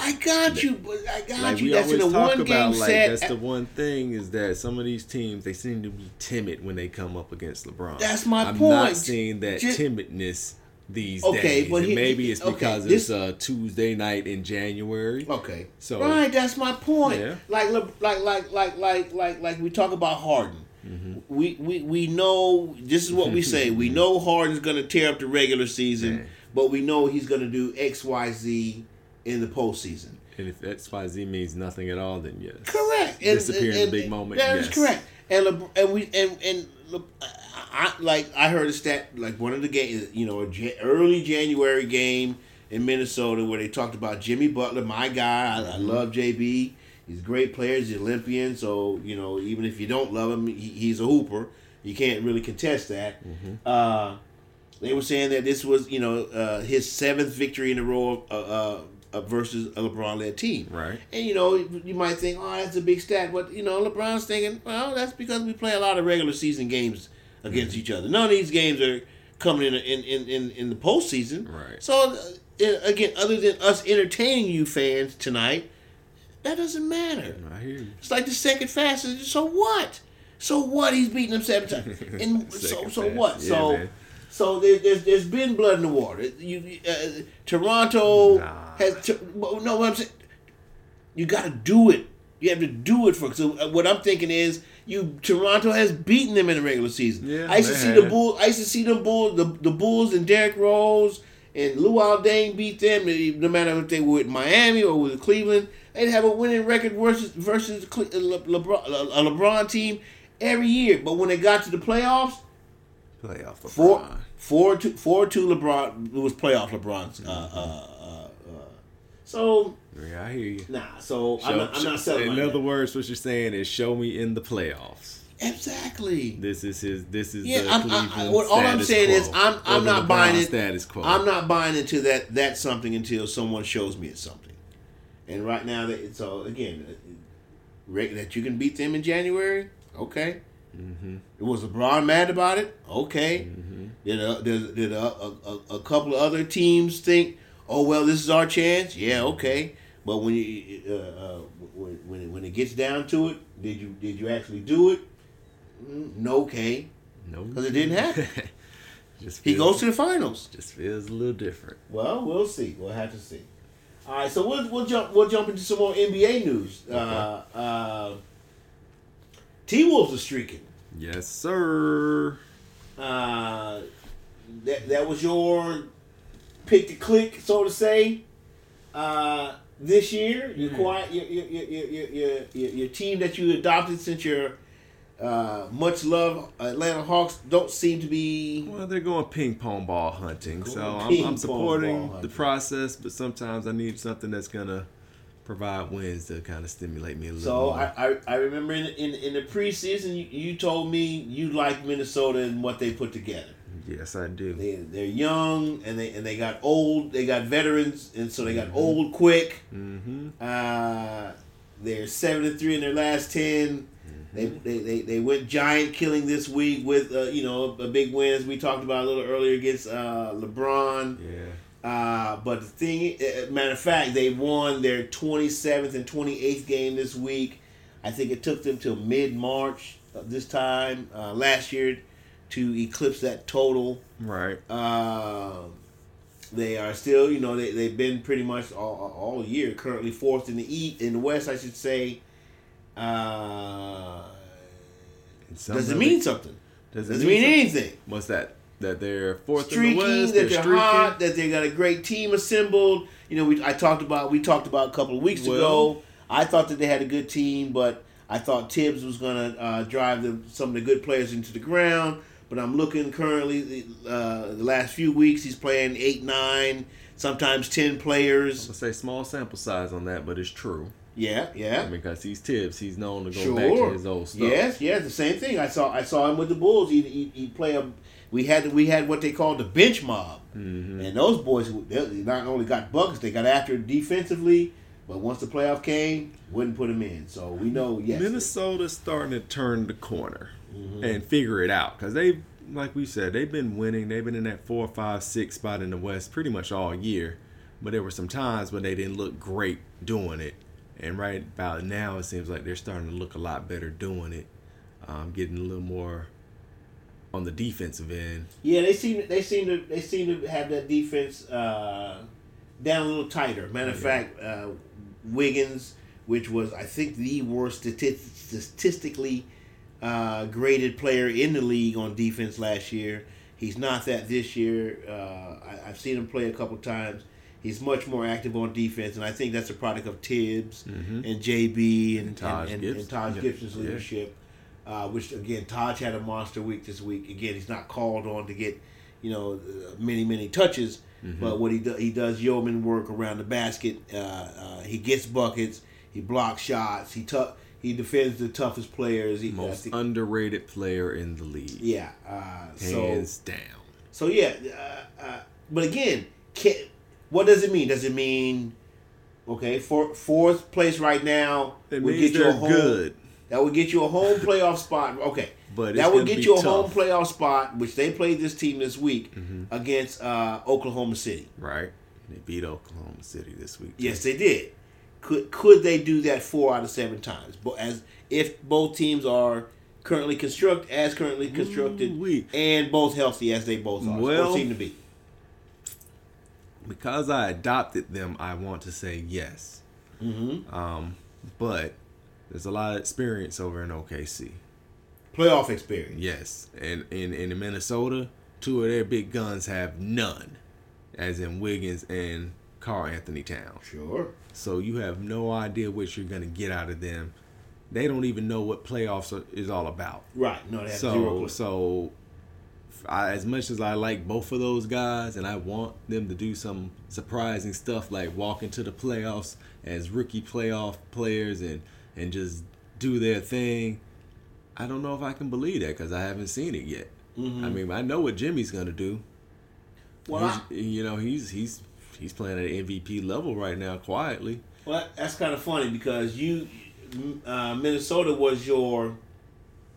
I got you, but I got Like you. That's in a one game like set. that's the one thing is that some of these teams they seem to be timid when they come up against LeBron. That's my I'm point. not seeing that Ju- timidness these Okay, days. but he- maybe it's okay, because this- it's a Tuesday night in January. Okay. So- right, that's my point. Yeah. Like, like, like, like, like, like, like we talk about Harden. Mm-hmm. We, we we know this is what we say. we know Harden's going to tear up the regular season, but we know he's going to do X, Y, Z in the postseason. And if XYZ means nothing at all, then yes. Correct. Disappear in the big moment. That is yes. correct. And Le, and we and and Le, I, like I heard a stat like one of the games, you know, a early January game in Minnesota where they talked about Jimmy Butler, my guy. I, I Mm-hmm. love JB. He's a great player. He's an Olympian. So you know, even if you don't love him, he, he's a hooper. You can't really contest that. Mm-hmm. Uh, they were saying that this was, you know, uh, his seventh victory in a row uh, uh, uh, versus a LeBron-led team. Right. And you know, you might think, oh, that's a big stat, but you know, LeBron's thinking, well, that's because we play a lot of regular season games against each other. None of these games are coming in in in in, in the postseason. Right. So uh, again, other than us entertaining you fans tonight, that doesn't matter. I hear you. It's like the second fastest. So what? So what? He's beating them seven times. And so so fast. what? Yeah, so. man. So there, there's there's been blood in the water. You uh, Toronto Nah. has to, no. What I'm saying, you got to do it. You have to do it for. So uh, what I'm thinking is, you Toronto has beaten them in the regular season. Yeah, I used to see the. Bulls. I used to see them Bulls, the the Bulls and Derrick Rose and Luol Deng beat them. No matter if they were with Miami or with Cleveland, they'd have a winning record versus versus Cle- uh, Le- LeBron, a LeBron team every year. But when they got to the playoffs, Playoff LeBron. Four, four to four to LeBron. It was playoff LeBron's. Uh, uh, uh, uh, so Yeah, I hear you. nah. So I'm Show- not. I'm not selling. in like other that. words, what you're saying is show me in the playoffs. exactly. This is his. This is Yeah, the I'm- I- I- what- all I'm saying is I'm- I'm not buying it. Status quo. I'm not buying into that. that something until someone shows me it's something. And right now, that so again, uh, that you can beat them in January. Okay. Mm-hmm. Was LeBron mad about it? Okay. Did a, did, did a, a, a, a couple of other teams think, oh well, this is our chance? Yeah, okay. But when you uh, uh, when when it, when it gets down to it, did you did you actually do it? Mm, No, okay, No, because it didn't happen. just he goes to the finals. Just feels a little different. Well, we'll see. We'll have to see. All right, so we'll we'll jump we'll jump into some more NBA news. Uh, uh, T Wolves are streaking. Yes, sir. Uh, that that was your pick to click, so to say. Uh, this year, your quiet, your your, your, your, your, your your team that you adopted since your uh, much loved Atlanta Hawks don't seem to be. Well, they're going ping pong ball hunting, so I'm, I'm supporting the process, but sometimes I need something that's gonna provide wins to kind of stimulate me a little So more. I, I, I remember in, in in the preseason you, you told me you liked Minnesota and what they put together. Yes, I do. They they're young and they and they got old. They got veterans and so they got Mm-hmm. old quick. Mm-hmm. Uh, they're seven and three in their last 10 They, Mm-hmm. they, they, they went giant killing this week with uh, you know a big win as we talked about a little earlier against uh, LeBron. Yeah. Uh, but the thing, uh, matter of fact, they won their 27th and 28th game this week. I think it took them till mid March this time uh, last year to eclipse that total. Right. Uh, they are still, you know, they, they've been pretty much all, all year currently fourth in the East, in the West, I should say. Uh, does it mean something? Does Doesn't mean something? anything. What's that? That they're fourth in the West. that they're, streaking? hot, that they got a great team assembled. You know, we I talked about we talked about a couple of weeks Well- ago. I thought that they had a good team, but I thought Thibs was going to uh, drive some of the good players into the ground. But I'm looking currently uh, the last few weeks he's playing eight, nine, sometimes ten players. I'll say small sample size on that, but it's true. Yeah, yeah. Because he's Thibs, he's known to go Sure. back to his old stuff. Yes, yes, the same thing. I saw I saw him with the Bulls. He he, he play a. We had we had what they called the bench mob, Mm-hmm. and those boys they not only got buckets, they got after it defensively. But once the playoff came, wouldn't put them in. So we know yes. Minnesota's starting to turn the corner Mm-hmm. and figure it out because they, like we said, they've been winning. They've been in that four, five, six spot in the West pretty much all year. But there were some times when they didn't look great doing it, and right about now it seems like they're starting to look a lot better doing it, um, getting a little more on the defensive end. Yeah, they seem they seem to they seem to have that defense uh, down a little tighter. Matter of Yeah. fact, uh, Wiggins, which was I think the worst stati- statistically uh, graded player in the league on defense last year, he's not that this year. Uh, I, I've seen him play a couple times. He's much more active on defense, and I think that's a product of Thibs and JB and, And Taj and, and, Taj. Gibson's Yeah. leadership. Uh, which again, Taj had a monster week this week. Again, he's not called on to get, you know, many many touches, but what he do, he does yeoman work around the basket. Uh, uh, he gets buckets. He blocks shots. He tough. He defends the toughest players. He, Most think- underrated player in the league. yeah. Uh, so Hands down. so yeah. Uh, uh, but again, can, what does it mean? Does it mean okay? For, fourth place right now It would means get you a home, good. That would get you a home playoff spot. Okay. But that would get you a tough. home playoff spot, which they played this team this week Mm-hmm. against uh, Oklahoma City. Right? They beat Oklahoma City this week. Yes, they did. Could could they do that four out of seven times? But as if both teams are currently construct as currently constructed Ooh-wee. and both healthy as they both are, Well- seem to be. Because I adopted them, I want to say yes. Mm-hmm. Um, but there's a lot of experience over in OKC. Playoff experience. Yes, and in in Minnesota, two of their big guns have none, as in Wiggins and Karl-Anthony Towns. Sure. So you have no idea what you're gonna get out of them. They don't even know what playoffs are, is all about. Right. No, they have zero So clue. so, I, as much as I like both of those guys, and I want them to do some surprising stuff like walk into the playoffs as rookie playoff players and and just do their thing. I don't know if I can believe that because I haven't seen it yet. I mean, I know what Jimmy's gonna do. Mm-hmm. Well, He's- you know, he's he's he's playing at an MVP level right now, quietly. Well, that's kind of funny because you, uh, Minnesota was your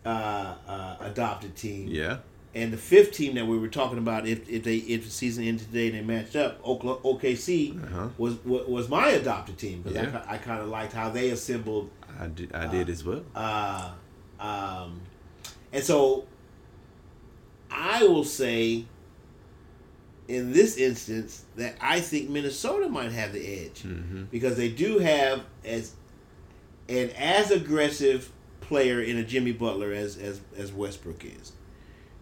uh, uh, adopted team, Yeah, and the fifth team that we were talking about, if, if they if the season ended today and they matched up, OKC Uh-huh. was wa- was my adopted team because Yeah. I, I kind of liked how they assembled, I did. I did as well. uh, um, and so I will say. In this instance, that I think Minnesota might have the edge hmm because they do have as an as aggressive player in a Jimmy Butler as as, as Westbrook is.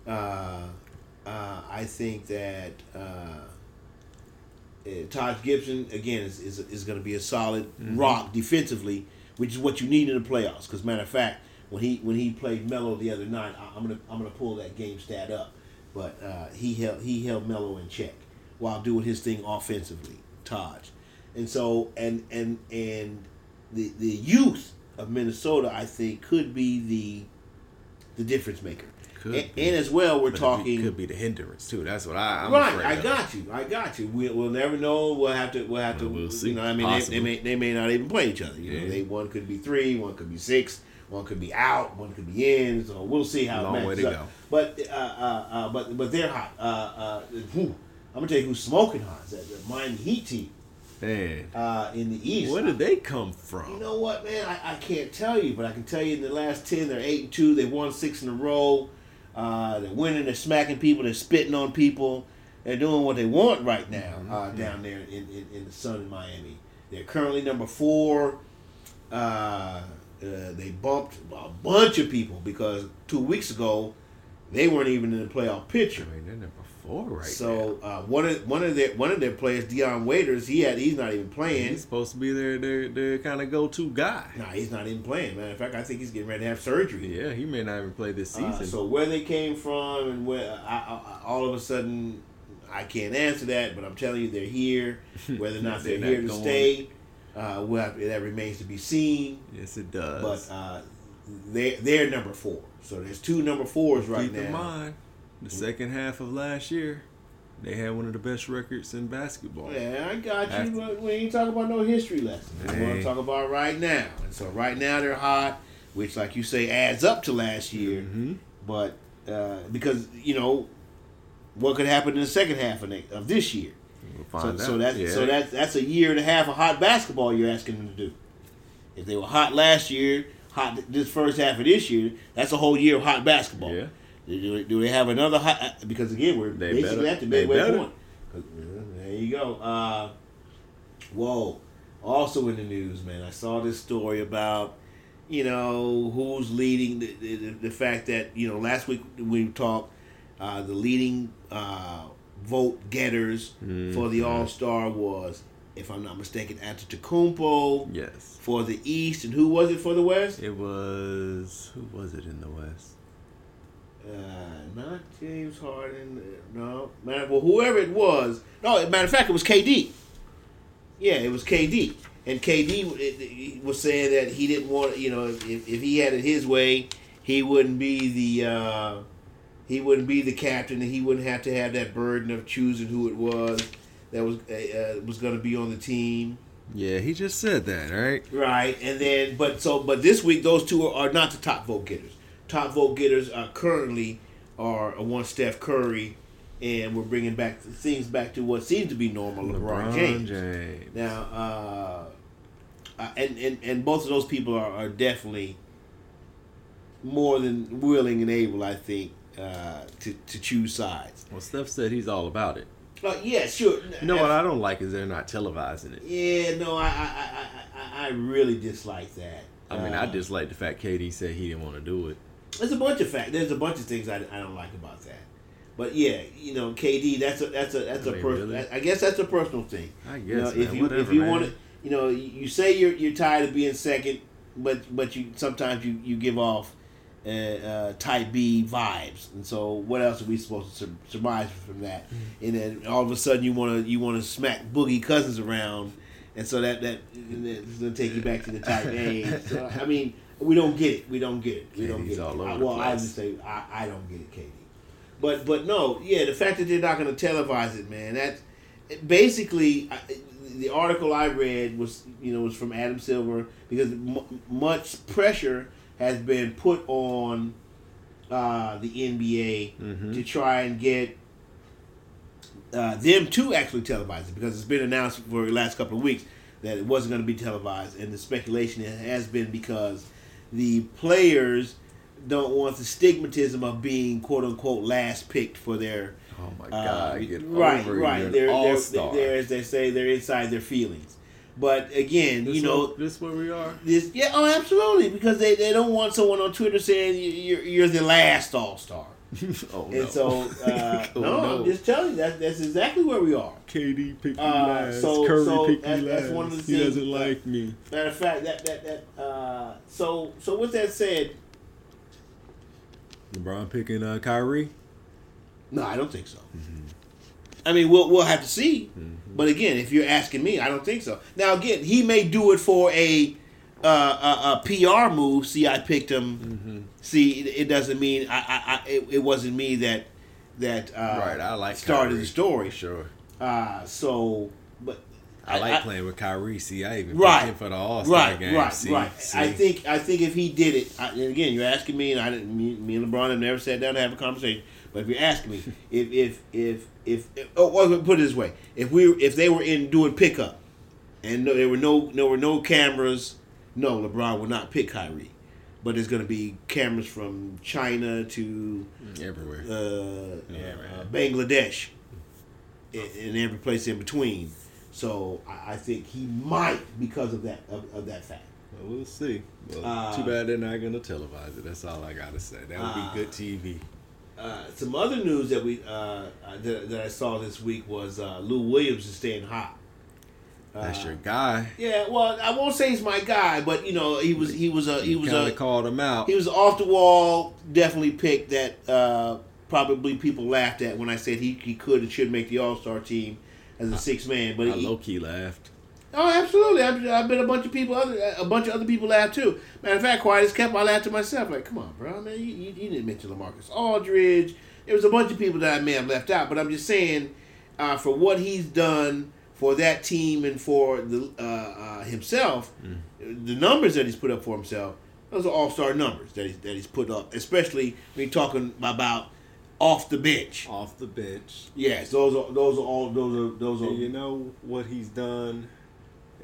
Uh, uh, I think that uh, uh, Taj Gibson again is is, is going to be a solid rock defensively, which is what you need in the playoffs. Because matter of fact, when he when he played Melo the other night, I, I'm gonna I'm gonna pull that game stat up, but uh, he held he held Melo in check while doing his thing offensively, Taj, and so and and and the the youth of Minnesota, I think, could be the the difference maker. And, and as well, we're But talking could be the hindrance too. That's what I, I'm right, I of. got you. I got you. We, we'll never know. We'll have to. We'll have to. Well, we'll see. You know, I mean, they, they may they may not even play each other. You know, they one could be three, one could be six, one could be out, one could be in. So we'll see how Long it way matches to up. go. But uh, uh, uh, but but they're hot. Uh, uh, I'm gonna tell you who's smoking hot. Is that the Miami Heat team Man, uh, in the East. where did they come from? You know what, man? I, I can't tell you, but I can tell you in the last ten, they're eight and two. They won six in a row. Uh, they're winning. They're smacking people. They're spitting on people. They're doing what they want right now uh, down there in, in, in the sun in Miami. They're currently number four. Uh, uh, they bumped a bunch of people because two weeks ago they weren't even in the playoff I picture. mean, they're number four right so uh, one of one of their one of their players, Dion Waiters, he had he's not even playing. He's supposed to be their their, their kind of go to guy. Nah, he's not even playing. Man, in fact, I think he's getting ready to have surgery. Yeah, he may not even play this Uh, season. so where they came from and where I, I, I- all of a sudden I can't answer that, but I'm telling you they're here. Whether or not they're, They're here not to going. stay, uh, well, that remains to be seen. yes, it does. But uh, they they're number four. So there's two number fours right Keep in now. mind, the second half of last year, they had one of the best records in basketball. Yeah, I got you. After- But we ain't talking about no history lesson. We want Hey. to talk about right now. And so right now they're hot, which, like you say, adds up to last year. hmm But uh, because you know what could happen in the second half of, the, of this year. We'll So, so yeah. so that's that's a year and a half of hot basketball you're asking them to do. If they were hot last year, hot this first half of this year, that's a whole year of hot basketball. Yeah. Do, do they have another high? uh, Because again, we're They basically better. at the midway point. There you go. Uh, whoa. Also in the news, man, I saw this story about you know who's leading the, the, the fact that you know last week we talked uh, the leading uh, vote getters for the Mhm. All Star was, if I'm not mistaken, Antetokounmpo Yes. for the East, and who was it for the West? It was who was it in the West? Uh, not James Harden. uh, No, matter Well, whoever it was. No, matter of fact, it was KD. Yeah, it was KD, and KD it- it was saying that he didn't want. You know, if, if he had it his way, he wouldn't be the. Uh, he wouldn't be the captain, and he wouldn't have to have that burden of choosing who it was that was uh, uh, was going to be on the team. Yeah, he just said that, right? Right, and then but so but this week those two are, are not the top vote getters. Top vote getters are currently are one Steph Curry, and we're bringing back things back to what seems to be normal. LeBron, James. James. Now, uh, uh, and, and and both of those people are, are definitely more than willing and able, I think, uh, to to choose sides. Well, Steph said he's all about it. Uh, yeah, sure. You know what I don't like is they're not televising it. Yeah, no, I I, I, I, I really dislike that. I mean, I Uh, dislike the fact KD said he didn't want to do it. There's a bunch of fact. There's a bunch of things I, I don't like about that. But yeah, you know, KD. That's a that's a that's I a mean, personal. really? I guess that's a personal thing. I guess, You know, if man, you whatever, if you want to, you know, you say you're you're tired of being second, but but you sometimes you you give off uh, uh, type B vibes, and so what else are we supposed to sur- surmise from that? Mm-hmm. And then all of a sudden you want to you want to smack Boogie Cousins around, and so that that is gonna take you back to the type A. So, I mean, we don't get it. We don't get it. We don't get it. all over I- well, I place. would say I, I don't get it, KD. But but no, yeah, the fact that they're not going to televise it, man. That basically I, the article I read was you know was from Adam Silver because m- much pressure has been put on uh, the NBA Mhm. to try and get uh, them to actually televise it because it's been announced for the last couple of weeks that it wasn't going to be televised, and the speculation has been because the players don't want the stigmatism of being quote unquote last picked for their Oh my uh, God! get right, right. They're, they're, they're, as they say, they're inside their feelings. But again, This you know, what- this where we are. this yeah, oh, absolutely, because they, they don't want someone on Twitter saying you- you're you're the last All Star, oh and so uh, Oh, no, no. I'm just telling you that that's exactly where we are. KD picked me Uh, last. so- Curry so picked me last. that's one of the he things- doesn't like me. Matter of fact, that that that uh, so so with that said, LeBron picking uh, Kyrie. no, I don't think so. Mm-hmm. I mean, we'll we'll have to see. But again, if you're asking me, I don't think so. Now, again, he may do it for a uh, a, a PR move. See, I picked him. Mm-hmm. See, it, it doesn't mean I, I, I it, it wasn't me that that uh, right, I like started Kyrie, the story. sure. Uh, so, but I, like playing with Kyrie. See, I even Right. him for the All Star Right, game. right, See, right. see? I think I think if he did it, I, again, you're asking me, and I didn't. Me, me and LeBron have never sat down to have a conversation. But if you ask me, if if if if, if oh, put it this way, if we if they were in doing pickup, and no, there were no there were no cameras, no, LeBron would not pick Kyrie. But there's going to be cameras from China to everywhere. uh, Yeah, uh. Bangladesh, and, and every place in between. So I, I think he might because of that of, of that fact. Well, we'll see. Well, Uh, too bad they're not gonna televise it. That's all I gotta say. That would Uh, be good TV. Uh, some other news that we uh, uh, that, that I saw this week was uh, Lou Williams is staying hot. That's Uh, your guy. Yeah, well, I won't say he's my guy, but you know, he was he was a he was a called him out. he was off the wall. Definitely picked that uh, probably people laughed at when I said he, he could and should make the All Star team as a six man. But I he, low key laughed. Oh, absolutely. I've, I've been a bunch of people, other a bunch of other people laugh too. Matter of fact, quiet as kept, I laughed to myself. Like, come on, bro, man, you, you, you didn't mention LaMarcus Aldridge. There was a bunch of people that I may have left out, but I'm just saying, uh, for what he's done for that team and for the uh, uh, himself, the numbers that he's put up for himself, those are all star numbers that he's, that he's put up. Especially when you're talking about off the bench. Off the bench. Yes, those are those are all those are those are. And you know what he's done,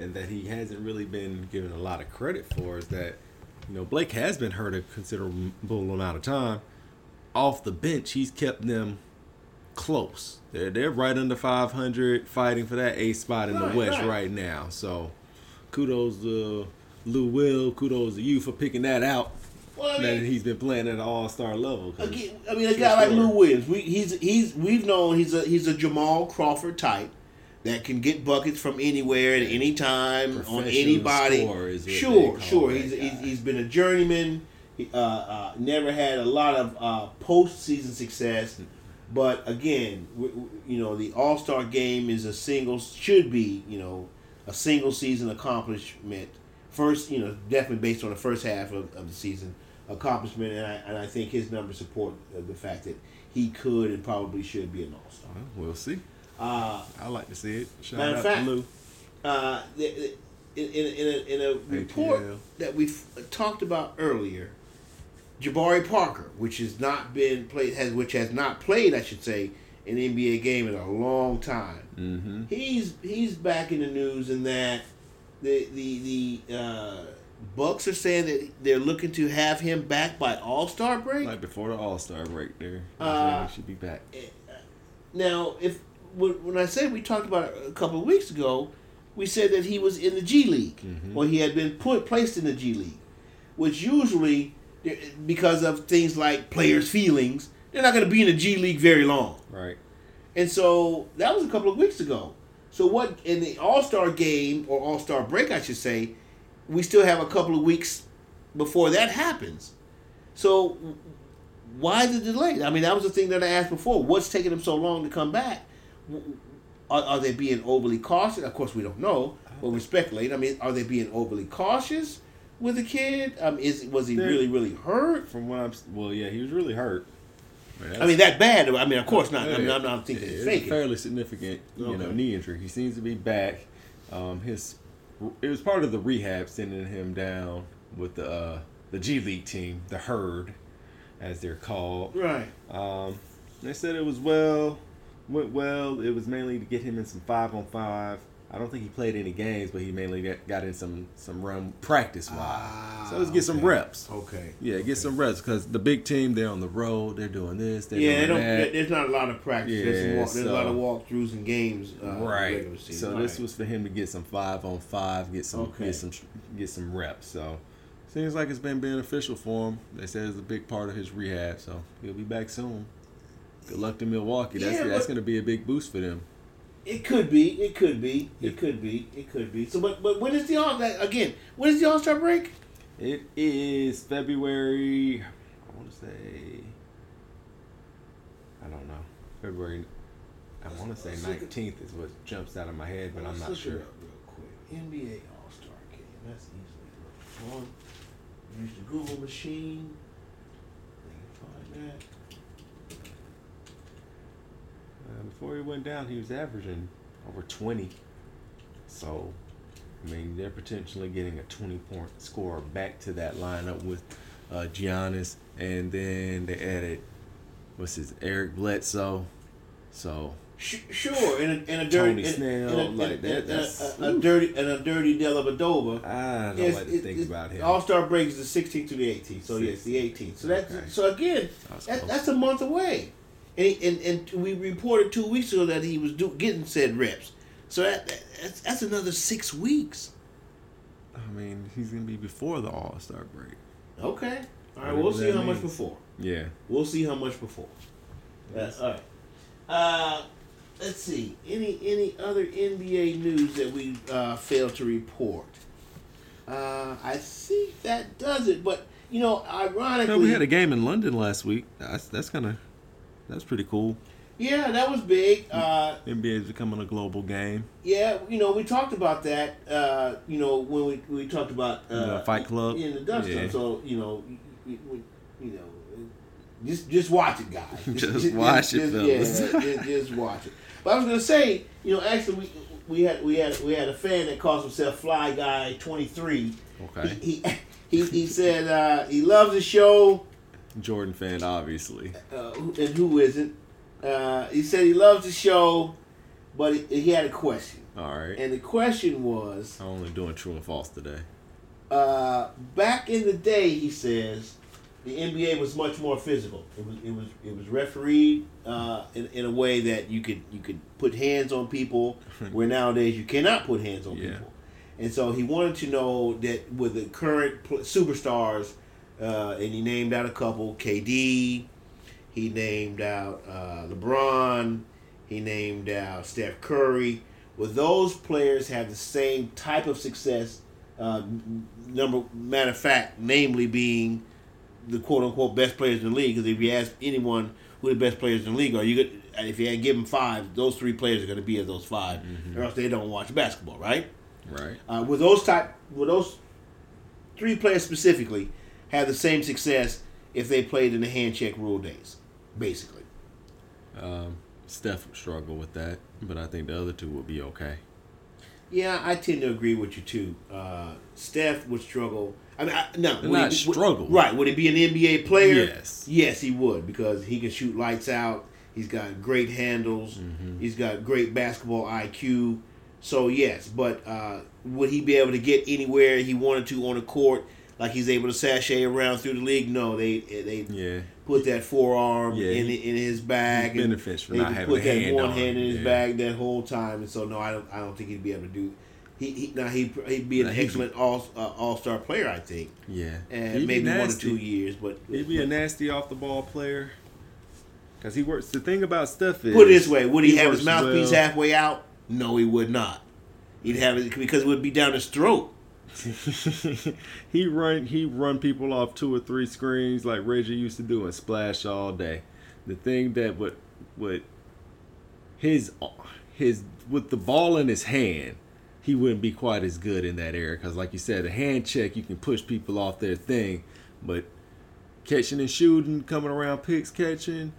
and that he hasn't really been given a lot of credit for is that, you know, Blake has been hurt a considerable amount of time, off the bench, he's kept them close. They're they're right under 500, fighting for that eighth spot in Right, the West right. right. now. So, kudos to Lou Will. Kudos to you for picking that out. Well, I that mean, he's been playing at an All Star level. again, I mean, a guy like. Lou Williams, we, he's he's we've known he's a he's a Jamal Crawford type that can get buckets from anywhere at any time on anybody. is what they Sure, sure. He's, he's he's been a journeyman. He, uh, uh, never had a lot of uh, postseason success, but again, w- w- you know, the All Star game is a single should be you know a single season accomplishment. First, you know, definitely based on the first half of, of the season accomplishment, and I and I think his numbers support the fact that he could and probably should be an All Star. Well, we'll see. Uh, I like to see it. Shout Matter out of fact, to Lou. uh, in, in, in, a, in a report ATL. that we talked about earlier, Jabari Parker, which has not been played, has which has not played, I should say, an NBA game in a long time. Mm-hmm. He's he's back in the news in that the the the uh, Bucks are saying that they're looking to have him back by All Star break. Like before the All Star break, there. Uh, he should be back. Now, if when when I said we talked about it a couple of weeks ago, we said that he was in the G League, Mhm. or he had been put placed in the G League, which usually, because of things like players' feelings, they're not going to be in the G League very long. Right. And so that was a couple of weeks ago. So what in the All Star game or All Star break, I should say, we still have a couple of weeks before that happens. So why the delay? I mean, that was the thing that I asked before. What's taking them so long to come back? Are, are they being overly cautious? Of course, we don't know, but we speculate. I mean, are they being overly cautious with the kid? Um, is was he They're- really really hurt? From what I'm, well, yeah, he was really hurt. I mean, that bad? I mean, of course not. I mean, I'm not thinking it's faking. fairly significant, you know, knee injury. He seems to be back. Um, his it was part of the rehab sending him down with the uh, the G League team, the Herd, as they're called. Right. Um, they said it was well, went well. It was mainly to get him in some five on five. I don't think he played any games, but he mainly got, in some some run practice wise. Ah, so let's get some reps. Okay. Yeah, get some reps because the big team they're on the road. They're doing this. They're Yeah, they doing don't. that. There's not a lot of practice. there's, Yeah, walk, there's a lot of walkthroughs and games. Uh, right. So Right. this was for him to get some five on five, get some Okay. get some get some reps. So seems like it's been beneficial for him. They said it's a big part of his rehab. So he'll be back soon. Good luck to Milwaukee. That's Yeah, that's going to be a big boost for them. It could be. It could be. It could be. It could be. So, but but when is the all that again? When is the All Star break? It is February. I want to say. I don't know. February. I want to say Let's look at- nineteenth is what jumps out of my head, but I'm not look it sure. up real quick. NBA All Star game. That's easily looked. One. Use the Google machine. Find that. Uh, before he went down, he was averaging over 20. So, I mean, they're potentially getting a 20 point scorer back to that lineup with uh, Giannis. And then they added, what's his, Eric Bledsoe. So, Sure, and a, and a dirty Tony and- Snell, and a, like and- that, that's- a, a, dirty and a dirty Dellavedova. I don't like to think about him. All Star break is the 16th to the 18th. So yes, the 18th. So that's Okay. so again, that, that's a month away, and, he- and and we reported two weeks ago that he was do, getting said reps. So that, that that's, that's another six weeks. I mean, he's going to be before the All Star break. Okay, all right. We'll see how much before. Yeah. We'll see how much before. That's all right. Uh, let's see. Any any other NBA news that we uh, failed to report? Uh, I think that does it. But you know, ironically, No, we had a game in London last week. That's, that's kind of, that's pretty cool. yeah, that was big. Uh, NBA is becoming a global game. yeah, you know, we talked about that. Uh, you know, when we we talked about uh, the Fight Club? in the Dust Yeah. So you know, you, you, you know. Just, just watch it, guys. Just watch it, fellas. Yeah, just, just watch it. But I was gonna say, you know, actually, we we had we had we had a fan that calls himself Fly Guy Twenty Three. Okay. He he, he, he said uh, he loves the show. Jordan fan, obviously. Uh, and who isn't? Uh, he said he loves the show, but he, he had a question, All right. and the question was, I'm only doing true and false today. uh, back in the day, he says, the NBA was much more physical. It was it was it was refereed uh, in, in a way that you could you could put hands on people, where nowadays you cannot put hands on Yeah. people. And so he wanted to know that with the current superstars, uh, and he named out a couple: KD, he named out uh, LeBron, he named out Steph Curry. Will those players have the same type of success? Uh, number matter of fact, namely being the quote unquote best players in the league. Because if you ask anyone who the best players in the league are, you could if you give them five, those three players are going to be of those 5 or else they don't watch basketball, right? Right. Uh, with those type, with those three players specifically, have the same success if they played in the hand check rule days, basically. Um, Steph would struggle with that, but I think the other two would be okay. Yeah, I tend to agree with you too. Uh, Steph would struggle. I mean, I, no, would Not he- would- struggle. right? Would he be an NBA player? Yes. Yes, he would because he can shoot lights out. He's got great handles. Mm-hmm. He's got great basketball IQ. So yes, but uh, would he be able to get anywhere he wanted to on the court? Like he's able to sashay around through the league? No, they they Yeah. put that forearm Yeah, in in his bag. he and benefits from they not having put that hand one on hand in his yeah. bag that whole time, and so no, I don't I don't think he'd be able to do. He, he now he he'd be an Nah, excellent all uh, all star player, I think, Yeah. and He'd maybe one or two years. But He'd be a nasty off the ball player. Cause he works. The thing about Steph is put it this way: Would he, have his mouthpiece well. halfway out? No, he would not. He'd have it because it would be down his throat. he run he run people off two or three screens like Reggie used to do and splash all day. The thing that would would his his with the ball in his hand, he wouldn't be quite as good in that area because, like you said, a hand check you can push people off their thing, but catching and shooting, coming around picks catching,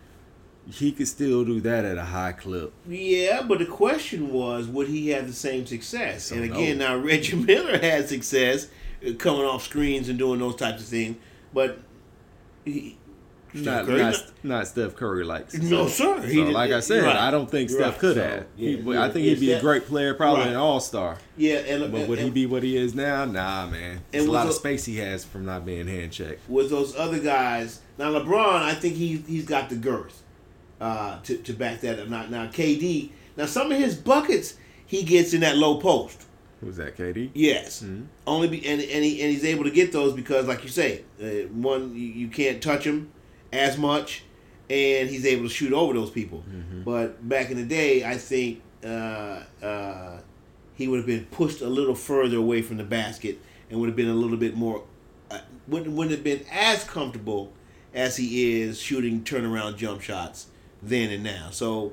he could still do that at a high clip. Yeah, but the question was, would he have the same success? So and no. again, now Reggie Miller had success uh, coming off screens and doing those types of things, but he, Not, Curry not, not- Steph Curry like No, sir. So, like I said, right. I don't think Steph Right. could So, have. yeah, He- yeah, I think he'd be a great player, probably Right. an all star. yeah, and, But would he be what he is now? Nah, man. There's a lot of space he has from not being hand checked. with those other guys. Now LeBron, I think he he's got the girth uh, to to back that up. Now, now KD, now some of his buckets he gets in that low post. Who's that, KD? Yes, Mhm. only be and and, he, and he's able to get those because, like you say, uh, one you, you can't touch him as much, and he's able to shoot over those people. But back in the day, I think uh, uh, he would have been pushed a little further away from the basket and would have been a little bit more uh, wouldn't wouldn't have been as comfortable as he is shooting turnaround jump shots then and now. So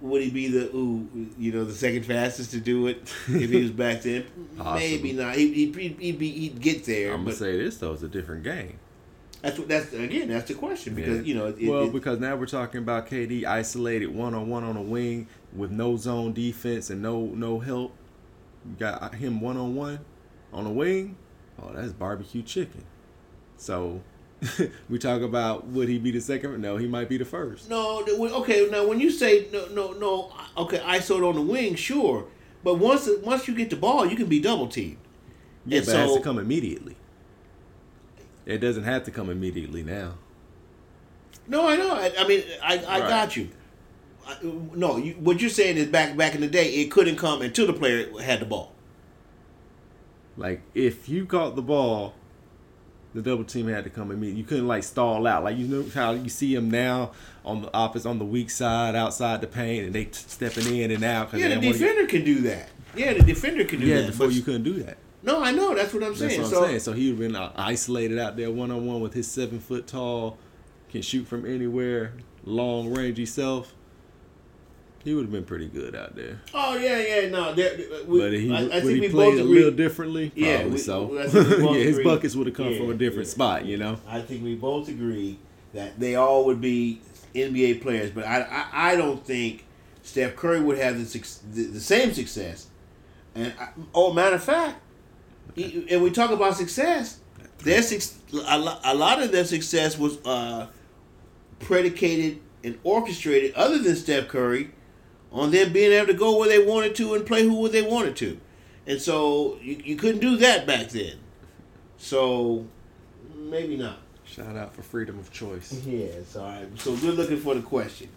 would he be the ooh, you know, the second fastest to do it if he was back then? Maybe not. He he'd, he'd, he'd, be, he'd get there. I'm gonna say this though, it's a different game. that's what that's again. That's the question because Yeah. you know. It, well, it, because now we're talking about KD isolated one on one on a wing with no zone defense and no no help. You got him one on one on a wing. Oh, that's barbecue chicken. So we talk about would he be the second? No, he might be the first. no, okay. Now when you say no, no, no, okay, ISO on the wing, sure, but once once you get the ball, you can be double teamed. Yeah, And but it has to come immediately. It doesn't have to come immediately now. No, I know. I, I mean, I, I Right. got you. I, no, you, what you're saying is back back in the day, it couldn't come until the player had the ball. Like if you caught the ball, the double team had to come immediately. You couldn't like stall out. Like you know how you see them now on the office on the weak side outside the paint and they t- stepping in and out. 'cause Yeah, the defender can do that. Yeah, the defender can do yeah, that. before but- you couldn't do that. no, I know. That's what I'm saying. That's what I'm so, saying. So he would have been uh, isolated out there one on one with his seven foot tall, can shoot from anywhere, long range himself. He would have been pretty good out there. Oh yeah, yeah, no. There, we, But he I, I would think he we played a little differently. Yeah, Probably we- so. We yeah, his agree. buckets would have come Yeah, from a different yeah. spot. You know. I think we both agree that they all would be NBA players, but I, I, I don't think Steph Curry would have the, the, the same success. And I, oh, matter of fact, he- and we talk about success, their a, lo- a lot of their success was uh, predicated and orchestrated, other than Steph Curry, on them being able to go where they wanted to and play who they wanted to. And so you, you couldn't do that back then. So maybe not. Shout out for freedom of choice. Yes, all right. So we're looking for the question.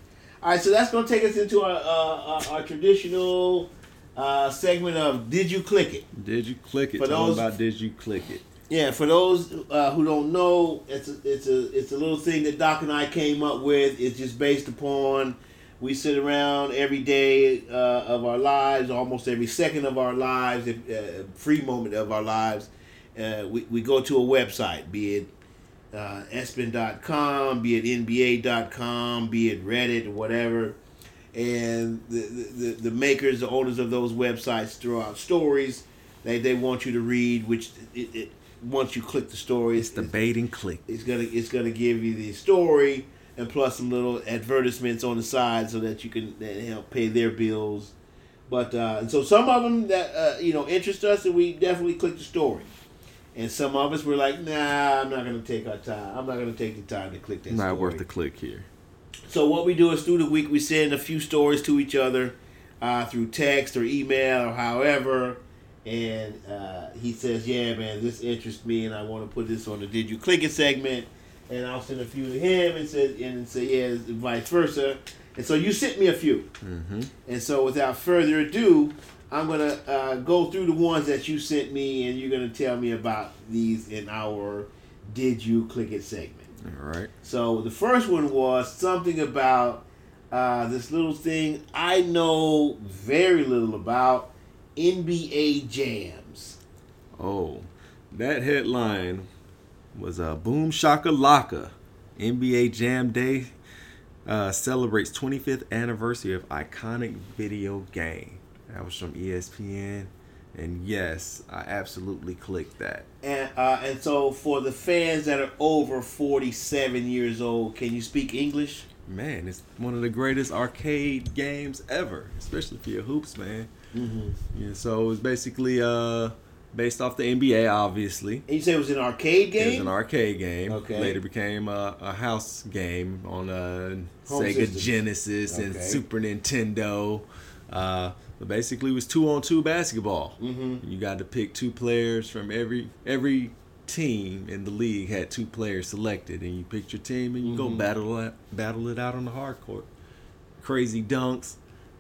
All right, so that's going to take us into our uh, our, our traditional uh, segment of Did You Click It? Did you click it? For Tell those- about did you click it? Yeah, for those uh, who don't know, it's a, it's a it's a little thing that Doc and I came up with. It's just based upon we sit around every day uh, of our lives, almost every second of our lives, if, uh, free moment of our lives. Uh, we, we go to a website, be it uh, ESPN.com, be it NBA.com, be it Reddit or whatever. And the, the, the makers, the owners of those websites throw out stories they, they want you to read, which it, it, once you click the story, It's the bait and click. it's gonna it's gonna give you the story and plus some little advertisements on the side so that you can that help pay their bills. But uh, and so some of them that uh, you know interest us and we definitely click the story. And some of us were like, nah, I'm not gonna take our time. I'm not gonna take the time to click that. Story. Not story. worth the click here. So what we do is through the week we send a few stories to each other uh, through text or email or however. And uh, he says, "Yeah, man, this interests me, and I want to put this on the Did You Click It segment." And I'll send a few to him and say, and say, "Yeah, vice versa." And so you sent me a few. Mm-hmm. And so without further ado, I'm gonna uh, go through the ones that you sent me, and you're gonna tell me about these in our Did You Click It segment. All right. So the first one was something about uh, this little thing I know very little about NBA jams. Oh, that headline was a uh, boom shaka laka. NBA Jam Day uh, celebrates 25th anniversary of iconic video game. That was from ESPN, and yes, I absolutely clicked that. And uh, and so for the fans that are over 47 years old, can you speak English? Man, it's one of the greatest arcade games ever, especially for your hoops, man. Mm-hmm. Yeah, so it was basically uh, based off the NBA, obviously. And you said it was an arcade game. It was an arcade game. Okay. Later became a, a house game on uh, Home Sega systems. Genesis and Okay. Super Nintendo. Uh, but basically, it was two on two basketball. Mhm. You got to pick two players from every every team in the league had two players selected, and you picked your team and you go Mhm. battle it battle it out on the hard court. Crazy dunks,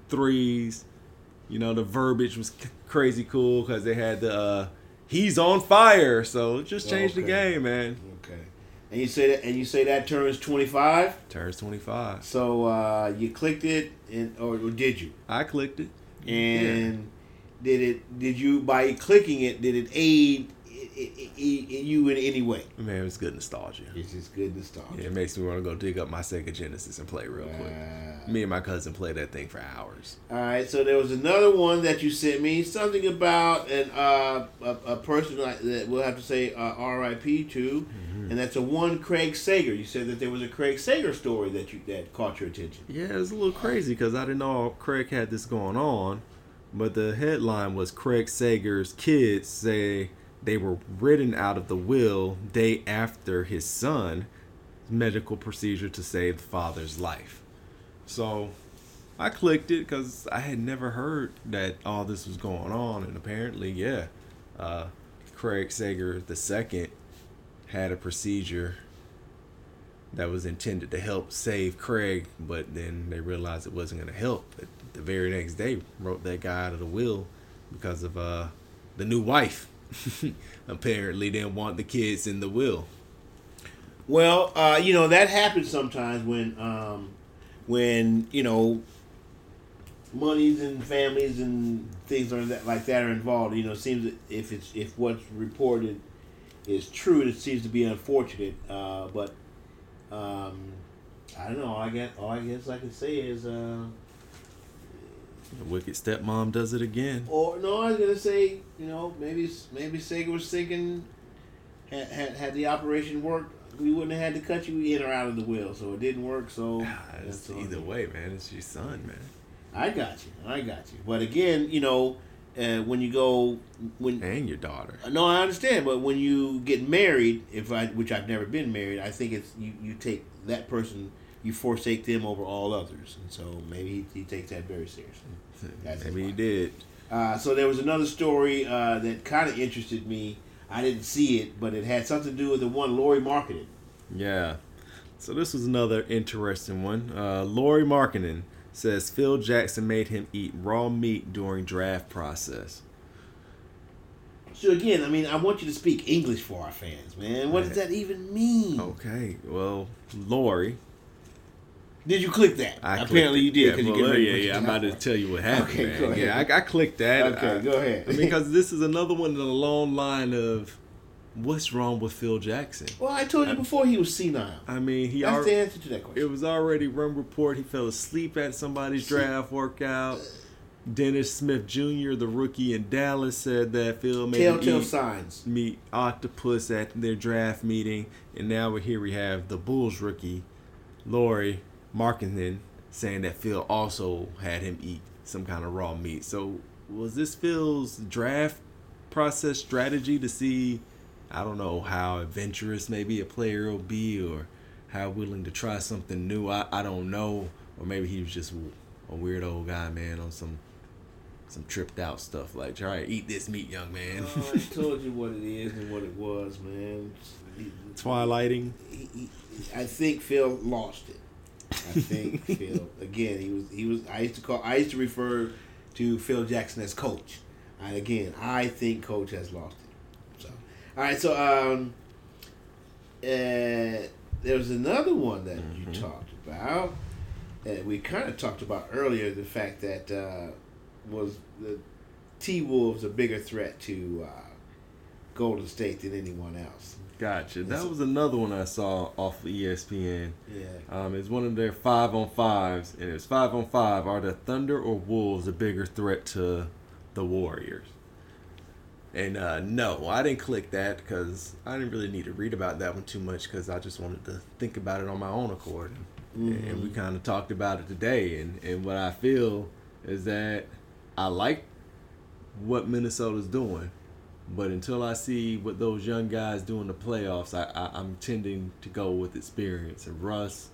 threes. You know the verbiage was crazy cool because they had the uh, "He's on fire," so it just changed the game, man. Okay. And you say that and you say that turns 25. Turns twenty five. So uh, you clicked it, and or, or did you? I clicked it. And did it? Did you by clicking it? Did it aid you in any way? Man, it was good nostalgia. It's just good nostalgia. Yeah, it makes me want to go dig up my Sega Genesis and play real quick. Me and my cousin played that thing for hours. all right, so there was another one that you sent me, something about an uh, a, a person like- that we'll have to say uh, R.I.P. to, and that's a one Craig Sager. You said that there was a Craig Sager story that you that caught your attention. Yeah, it was a little crazy because I didn't know Craig had this going on, but the headline was Craig Sager's kids say they were written out of the will day after his son medical procedure to save the father's life. So I clicked it because I had never heard that all this was going on, and apparently, yeah, uh, Craig Sager the second had a procedure that was intended to help save Craig, but then they realized it wasn't going to help. The very next day, wrote that guy out of the will because of uh, the new wife. Apparently, didn't want the kids in the will. Well, uh, you know that happens sometimes when, um, when you know, monies and families and things are that like that are involved. You know, it seems if it's if what's reported is true, it seems to be unfortunate. Uh, but um, I don't know. I guess all I guess I can say is, uh, The wicked stepmom does it again. or no, I was gonna say, you know, maybe maybe Sager was thinking had had, had the operation worked. We wouldn't have had to cut you in or out of the will, so it didn't work. So Ah, it's that's all. either way, man. It's your son, man. I got you. I got you. But again, you know, uh, when you go when And your daughter. no, I understand. But when you get married, if I which I've never been married, I think it's you, you take that person, you forsake them over all others, and so maybe he, he takes that very seriously. That's Maybe he did. Uh, so there was another story uh, that kind of interested me. I didn't see it, but it had something to do with the one Lauri Markkanen. Yeah. So this was another interesting one. Uh, Lauri Markkanen says Phil Jackson made him eat raw meat during draft process. So again, I mean, I want you to speak English for our fans, man. What does that even mean? Okay, well, Lauri. Did you click that? I Apparently you did. Yeah, you well, yeah, yeah. I'm about to tell you what happened, Okay, man. go ahead. Yeah, I, I clicked that. Okay, I- go ahead. I mean, because this is another one in the long line of what's wrong with Phil Jackson. Well, I told you before he was senile. I mean, he That's the answer to that question. It was already run report. He fell asleep at somebody's draft workout. Dennis Smith Jr., the rookie in Dallas, said that Phil made Telltale signs. meet octopus at their draft meeting, and now we're here. We have the Bulls rookie, Lauri Markkanen, saying that Phil also had him eat some kind of raw meat. So was this Phil's draft process strategy to see? I don't know how adventurous maybe a player will be, or how willing to try something new. I, I don't know, or maybe he was just a weird old guy, man, on some some tripped out stuff like try to eat this meat, young man. Oh, I told you what it is and what it was, man. Twilighting. I think Phil lost it. I think Phil again. He was. He was. I used to call. I used to refer to Phil Jackson as coach. And again, I think coach has lost it. So, all right. So, um, uh, there was another one that you talked about. And we kind of talked about earlier the fact that uh, was the T Wolves a bigger threat to uh, Golden State than anyone else. Gotcha. That was another one I saw off of ESPN. Yeah. Um, it's one of their five on fives, and it's five on five. Are the Thunder or Wolves a bigger threat to the Warriors? And uh, no, I didn't click that because I didn't really need to read about that one too much because I just wanted to think about it on my own accord. And we kind of talked about it today. And, and what I feel is that I like what Minnesota's doing. But until I see what those young guys do in the playoffs, I, I, I'm tending to go with experience. And Russ,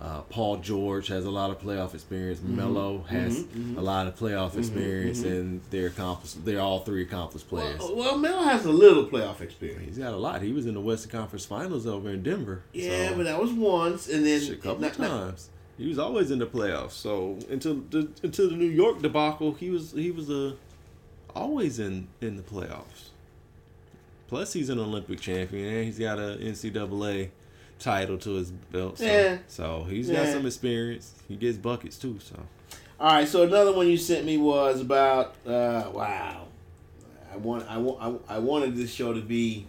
uh, Paul George has a lot of playoff experience. Mm-hmm. Melo has mm-hmm. Mm-hmm. a lot of playoff experience, and they're accomplished. They're all three accomplished players. Well, well, Melo has a little playoff experience. He's got a lot. He was in the Western Conference Finals over in Denver. Yeah, so- but that was once, and then a couple not- not- times. He was always in the playoffs. So until the until the New York debacle, he was he was a always in in the playoffs. Plus, he's an Olympic champion and he's got a NCAA title to his belt. So, Yeah. so he's got Yeah. some experience. He gets buckets too. So All right, so another one you sent me was about uh, wow. I want I want I, I wanted this show to be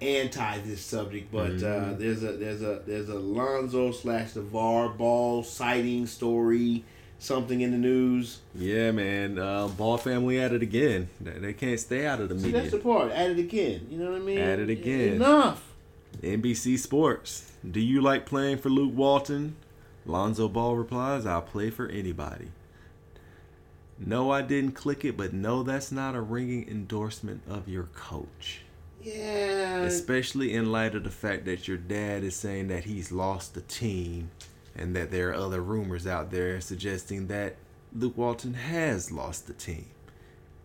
anti this subject, but uh, there's a there's a there's a Lonzo slash LaVar Ball sighting story, something in the news. yeah, man, uh, Ball family at it again. They, can't stay out of the See, media. that's the part. At it again. You know what I mean? At it again. Enough. NBC Sports. Do you like playing for Luke Walton? Lonzo Ball replies, I'll play for anybody. No, I didn't click it, but no, that's not a ringing endorsement of your coach. Yeah. Especially in light of the fact that your dad is saying that he's lost the team and that there are other rumors out there suggesting that Luke Walton has lost the team.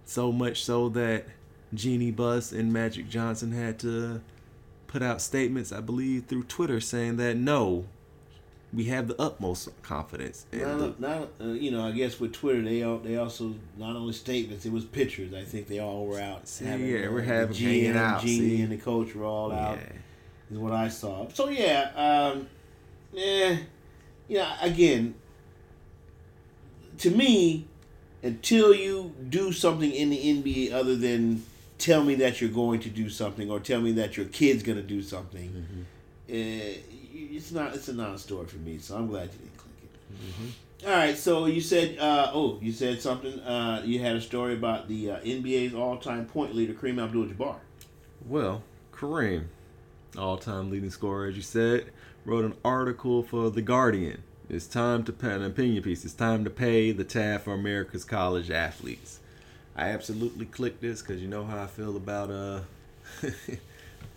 So much so that Jeanie Buss and Magic Johnson had to put out statements, I believe, through Twitter saying that no, we have the utmost confidence. in Not, uh, you know, I guess with Twitter, they all, they also not only statements, it was pictures. I think they all were out. See, yeah, we're having- hanging out, Jeanie see? and the coach were all out. Yeah. Is what I saw. So yeah, um, yeah, you know, again, to me, until you do something in the NBA other than tell me that you're going to do something or tell me that your kid's going to do something, uh, it's not. It's a non-story for me. So I'm glad you didn't click it. All right, so you said, uh, oh, you said something. Uh, you had a story about the uh, NBA's all-time point leader, Kareem Abdul-Jabbar. Well, Kareem, all time leading scorer, as you said, wrote an article for The Guardian. It's time to pay an opinion piece. It's time to pay the tab for America's college athletes. I absolutely clicked this because you know how I feel about uh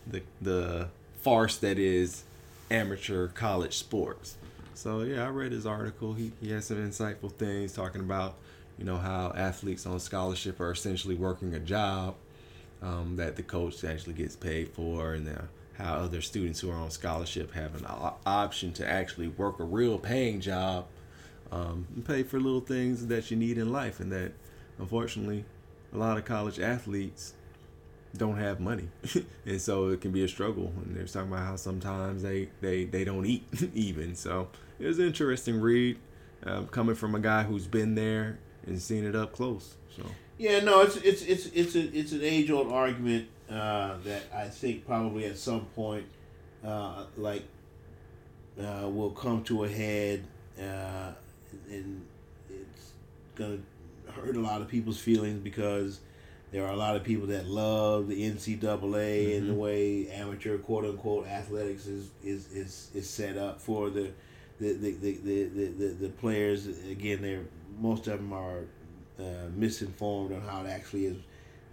the the farce that is amateur college sports. So yeah, I read his article. He he has some insightful things talking about you know how athletes on scholarship are essentially working a job um, that the coach actually gets paid for, and uh, how other students who are on scholarship have an option to actually work a real paying job um, and pay for little things that you need in life, and that unfortunately a lot of college athletes don't have money, and so it can be a struggle. And they're talking about how sometimes they they they don't eat even. So it was an interesting read, um, coming from a guy who's been there and seen it up close. So Yeah, no, it's it's it's it's a, it's an age old argument uh, that I think probably at some point, uh, like, uh, will come to a head, uh, and it's gonna hurt a lot of people's feelings because there are a lot of people that love the NCAA and the way amateur quote unquote athletics is is, is, is set up for the the, the, the, the, the, the, the players. Again, they're most of them are uh, misinformed on how it actually is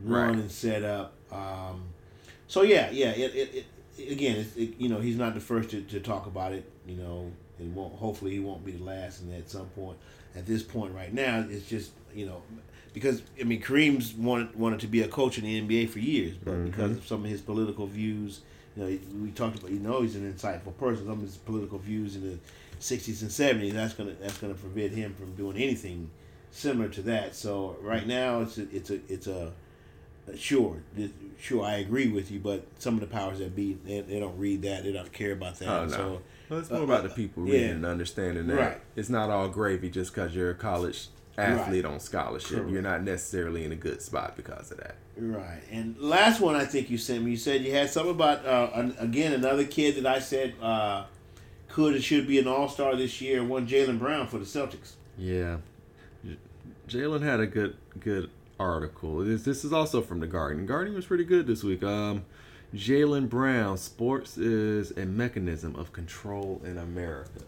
run Right. and set up. Um, so yeah, yeah. It, it, it again, it, you know, he's not the first to, to talk about it. You know, and won't hopefully he won't be the last. And at some point, at this point right now, it's just you know. Because I mean, Kareem's wanted wanted to be a coach in the NBA for years, but because of some of his political views, you know, we talked about. You know, he's an insightful person. Some of his political views in the '60s and '70s, that's gonna that's gonna prevent him from doing anything similar to that. So right now, it's a, it's a it's a sure sure I agree with you, but some of the powers that be they, they don't read that, they don't care about that. Oh, no. So well, it's uh, more about uh, the people yeah. reading and understanding that Right. it's not all gravy just because you're a college athlete on scholarship. You're not necessarily in a good spot because of that. Right. And last one I think you sent me, you said you had something about, uh, an, again, another kid that I said uh, could and should be an all star this year, one Jaylen Brown for the Celtics. Yeah, J- Jaylen had a good good article. This this is also from the Guardian. Guardian was pretty good this week. Um, Jaylen Brown, sports is a mechanism of control in America.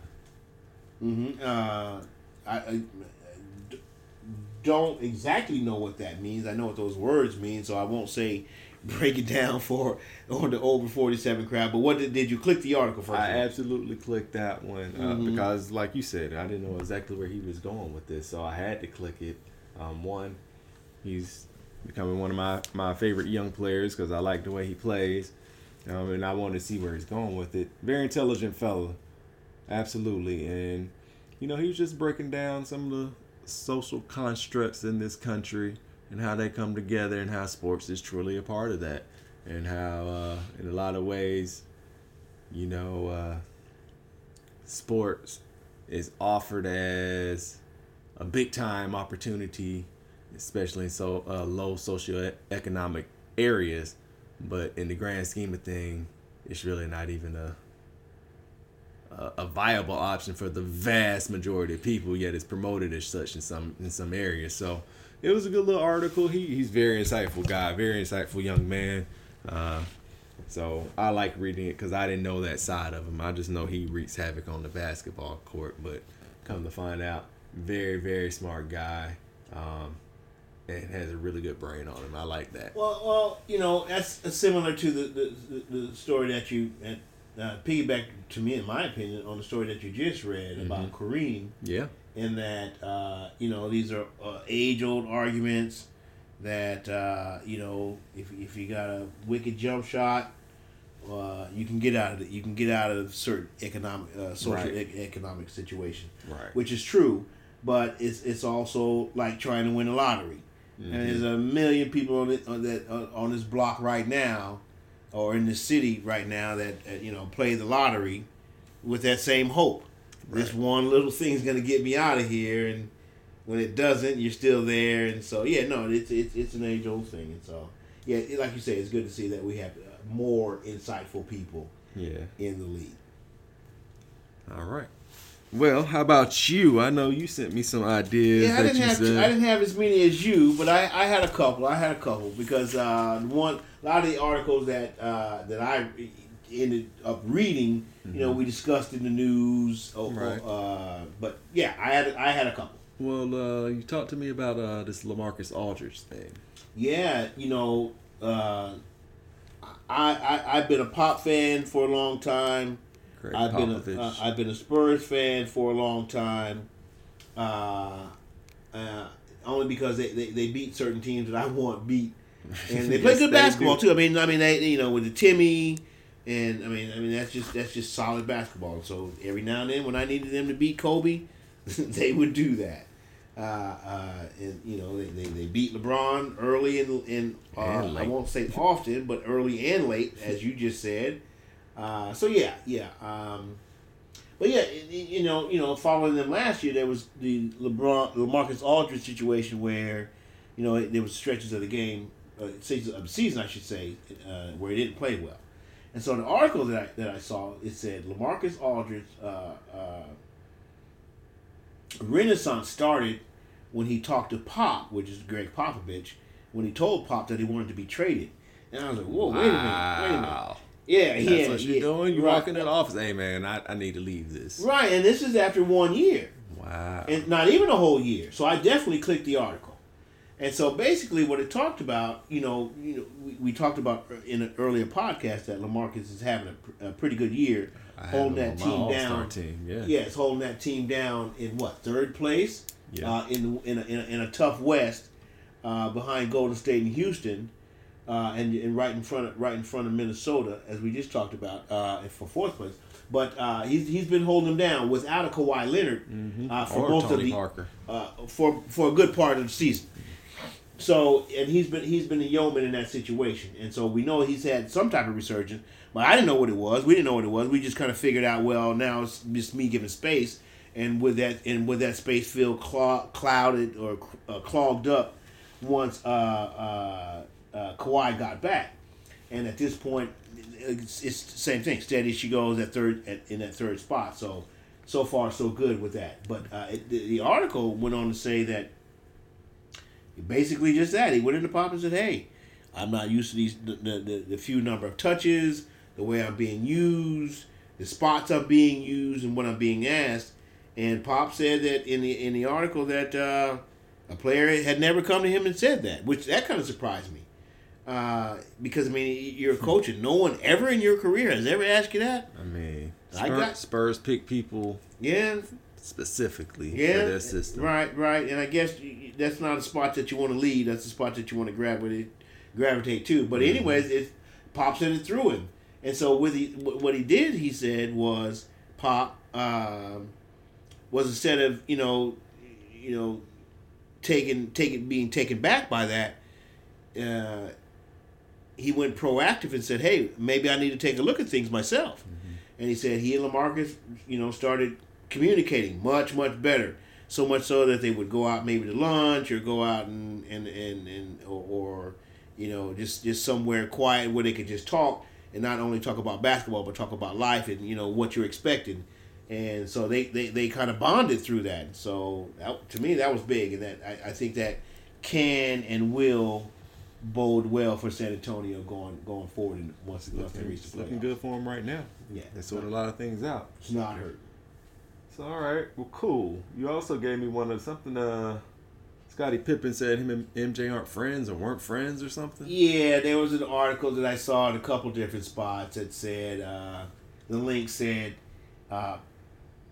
Mm-hmm. Uh, I, I don't exactly know what that means. I know what those words mean, so I won't say break it down for on the over 47 crowd. But what did, did you click the article first? I absolutely clicked that one uh, Mhm. because, like you said, I didn't know exactly where he was going with this, so I had to click it. Um, one, he's becoming one of my, my favorite young players because I like the way he plays, um, and I wanted to see where he's going with it. Very intelligent fella, absolutely, and you know he was just breaking down some of the social constructs in this country and how they come together and how sports is truly a part of that and how uh, in a lot of ways you know, uh, sports is offered as a big time opportunity, especially in so uh, low socioeconomic areas. But in the grand scheme of thing, it's really not even a a, viable option for the vast majority of people. Yet it's promoted as such in some in some areas. So it was a good little article. He he's very insightful guy, very insightful young man. Uh, so I like reading it because I didn't know that side of him. I just know he wreaks havoc on the basketball court, but come to find out, very very smart guy, um, and has a really good brain on him. I like that. Well, well, you know, that's similar to the the, the, story that you uh, piggyback to me, in my opinion, on the story that you just read about Kareem. Yeah, in that uh, you know these are uh, age old arguments that uh, you know if, if you got a wicked jump shot uh, you can get out of it you can get out of certain economic uh, social Right. e- economic situation Right. which is true but it's it's also like trying to win a lottery and there's a million people on it on that uh, on this block right now or in the city right now that uh, you know play the lottery with that same hope this one little thing's gonna get me out of here, and when it doesn't, you're still there, and so yeah, no, it's it's, it's an age old thing, and so yeah, it- like you say, it's good to see that we have uh, more insightful people yeah. in the league. All right. Well, how about you? I know you sent me some ideas Yeah, I didn't have. I didn't have as many as you, but I, I had a couple. I had a couple because uh, one a lot of the articles that uh, that I ended up reading, you know, we discussed in the news. Mm-hmm. Right. uh, but yeah, I had I had a couple. well, uh, you talked to me about uh, this LaMarcus Aldridge thing. Yeah, you know, uh, I, I I've been a pop fan for a long time. Craig I've been a, uh, I've been a Spurs fan for a long time. Uh, uh, only because they, they, they beat certain teams that I want beat. and they play Yes, good basketball do. too. I mean, I mean, they you know with the Timmy, and I mean, I mean that's just that's just solid basketball. So every now and then, when I needed them to beat Kobe, they would do that. Uh, uh, and you know they, they, they beat LeBron early and in uh, And I won't say often, but early and late, as you just said. Uh, so yeah, yeah. Um, but yeah, you know, you know, following them last year, there was the LeBron, LaMarcus Aldridge situation where, you know, there was stretches of the game, uh, of the season, I should say, uh, where he didn't play well. And so the article that I, that I saw, it said LaMarcus Aldridge uh, uh, renaissance started when he talked to Pop, which is Gregg Popovich, when he told Pop that he wanted to be traded. And I was like, whoa, wait a minute, wait a minute. Wow. Yeah, That's yeah, what you're yeah, doing. You right. walk in the office. Hey man, I, I need to leave this. Right, and this is after one year, Wow. and not even a whole year. So I definitely clicked the article, and so basically what it talked about, you know, you know, we, we talked about in an earlier podcast that LaMarcus is having a, pr- a pretty good year, I holding that team down. Team. Yeah. Yes, holding that team down in what third place, Yeah. uh, in in a, in, a, in a tough West, uh, behind Golden State and Houston, uh, and, and right in front of right in front of Minnesota, as we just talked about, uh, for fourth place. But uh, he's he's been holding them down without a Kawhi Leonard uh, for or most Tony of the Parker. uh, for for a good part of the season. So and he's been he's been a yeoman in that situation, and so we know he's had some type of resurgence. But I didn't know what it was. We didn't know what it was. We just kind of figured out. Well, now it's just me giving space, and with that and with that space feel clou- clouded or uh, clogged up once uh, uh, uh, Kawhi got back, and at this point, it's, it's the same thing. Steady she goes at third at, in that third spot. So so far so good with that. But uh, it, the, the article went on to say that basically just that he went into Pop and said, "Hey, I'm not used to these the, the, the, few number of touches, the way I'm being used, the spots I'm being used, and what I'm being asked." And Pop said that in the in the article that uh, a player had never come to him and said that, which that kind of surprised me. Uh, because I mean, you're a coach, and no one ever in your career has ever asked you that. I mean, I Spurs, got- Spurs pick people Yeah, specifically yeah, for their system. right, right. And I guess that's not a spot that you want to lead. That's a spot that you want to gravitate gravitate to. But Mm-hmm. anyways, it Pop sent it through him, and so with he, what he did, he said was Pop um, was instead of you know, you know, taking taking being taken back by that. Uh, he went proactive and said, "Hey, maybe I need to take a look at things myself." And he said he and LaMarcus, you know, started communicating much, much better. So much so that they would go out maybe to lunch or go out and and and, and or, or you know just just somewhere quiet where they could just talk and not only talk about basketball but talk about life and you know what you're expecting. And so they, they, they kind of bonded through that. So that, to me that was big, and that I, I think that can and will bode well for San Antonio going going forward and once, once they reach the looking good for him right now. Yeah, They sort a lot of things out. It's not hurt. So all right, well, cool. You also gave me one of something. Uh, Scottie Pippen said him and MJ aren't friends or weren't friends or something. Yeah, there was an article that I saw in a couple different spots that said uh, the link said uh,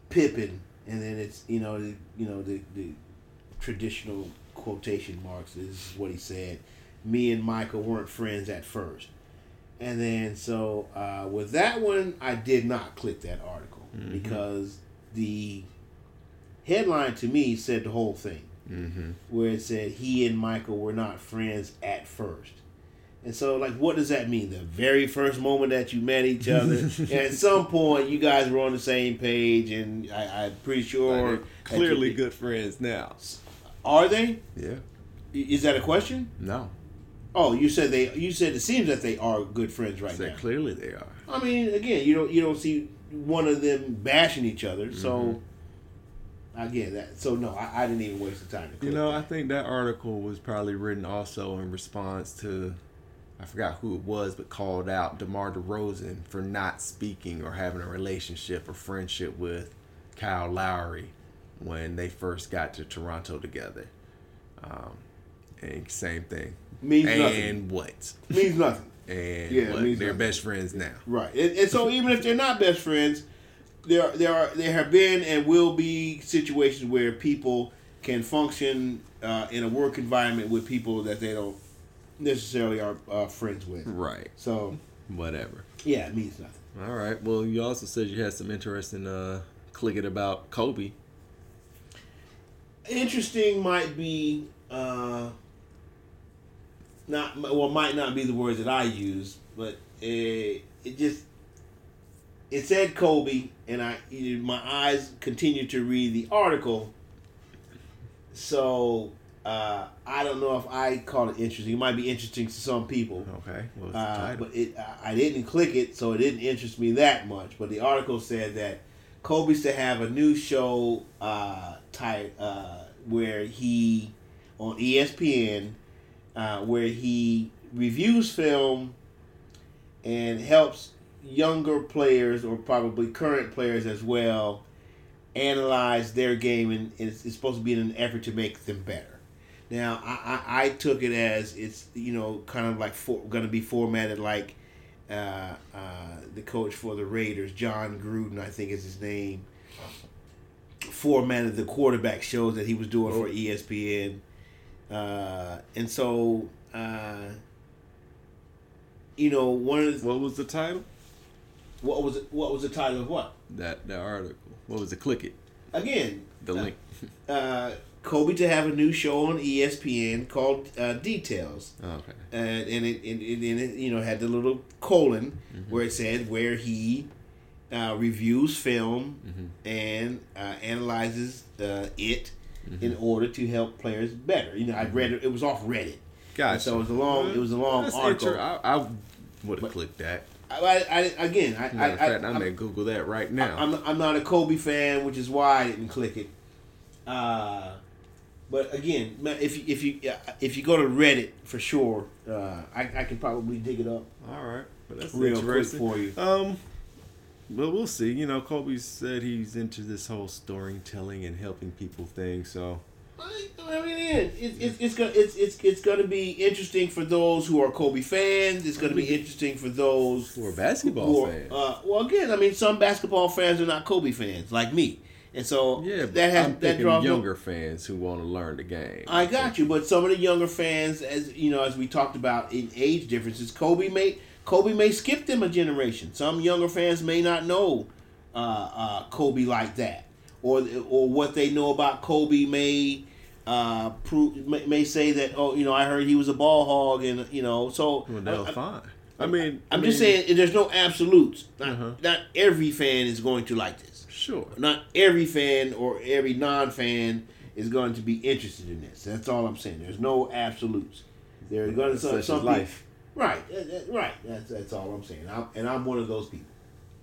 Pippen, and then it's you know the you know the, the traditional quotation marks is what he said. Me and Michael weren't friends at first, and then so uh, with that one, I did not click that article because the headline to me said the whole thing Mm-hmm. where it said he and Michael were not friends at first. And so, like, what does that mean? The very first moment that you met each other, at some point, you guys were on the same page, and I, I'm pretty sure. clearly you- good friends now. Are they? Yeah. Is that a question? No. Oh, you said they. You said it seems that they are good friends right Said now. clearly they are. I mean, again, you don't you don't see one of them bashing each other, so. Mm-hmm. I get that. So no, I, I didn't even waste the time. To You know, that. I think that article was probably written also in response to, I forgot who it was, but called out DeMar DeRozan for not speaking or having a relationship or friendship with Kyle Lowry when they first got to Toronto together. Um, and same thing. means and nothing. And what? Means nothing. And Yeah, what? They're best friends now. Right, and, and so even if they're not best friends, there there are there have been and will be situations where people can function uh, in a work environment with people that they don't necessarily are uh, friends with. Right. So Whatever. yeah, it means nothing. All right. Well, you also said you had some interesting uh clicking about Kobe. Interesting might be uh, not well might not be the words that I use, but it, it just it said Kobe, and I my eyes continued to read the article. So uh, I don't know if I call it interesting. It might be interesting to some people. Okay. Uh, but it, I- I didn't click it, so it didn't interest me that much. But the article said that Kobe's to have a new show uh, type uh, where he on ESPN, uh, where he reviews film and helps younger players or probably current players as well analyze their game, and it's, it's supposed to be in an effort to make them better. Now, I, I, I took it as it's you know kind of like for, going to be formatted like uh, uh, the coach for the Raiders, Jon Gruden, I think is his name, formatted the quarterback shows that he was doing for E ESPN, uh, and so uh, you know one of the, what was the title? what was it, what was the title of what That that article. What was it? Click it. again The link. uh, Kobe to have a new show on ESPN called uh, Details. okay. and and it, and it, and it you know had the little colon where it said where he uh, reviews film and uh, analyzes uh, it in order to help players better. You know, I read it; it was off Reddit. Gotcha. And so it was a long, it was a long That's article. I, I would have clicked that. I, I, I again, I, Matter I, fact, I, I, I'm- may Google that right now. I'm, I'm not a Kobe fan, which is why I didn't click it. Uh, but again, if you, if you if you go to Reddit for sure, uh, I, I can probably dig it up All right, but that's real quick for you. Um, but we'll see. You know, Kobe said he's into this whole storytelling and helping people thing. So I mean, yeah, it's it's it's gonna it's it's it's gonna be interesting for those who are Kobe fans. It's gonna be interesting for those for a basketball who are, fan, uh, well, again, I mean, some basketball fans are not Kobe fans like me, and so yeah, that has I'm that draws no- younger fans who want to learn the game. I got you, but some of the younger fans, as you know, as we talked about in age differences, Kobe may Kobe may skip them a generation. Some younger fans may not know uh, uh, Kobe like that, or or what they know about Kobe may uh, prove may, may say that oh you know I heard he was a ball hog and you know so Well, they'll I- I- fine. I mean, I'm I just saying there's no absolutes. Not, Uh-huh. not every fan is going to like this. Sure. Not every fan or every non-fan is going to be interested in this. That's all I'm saying. There's no absolutes. There are going to some, some life. Right, right. That's that's all I'm saying. I'm, and I'm one of those people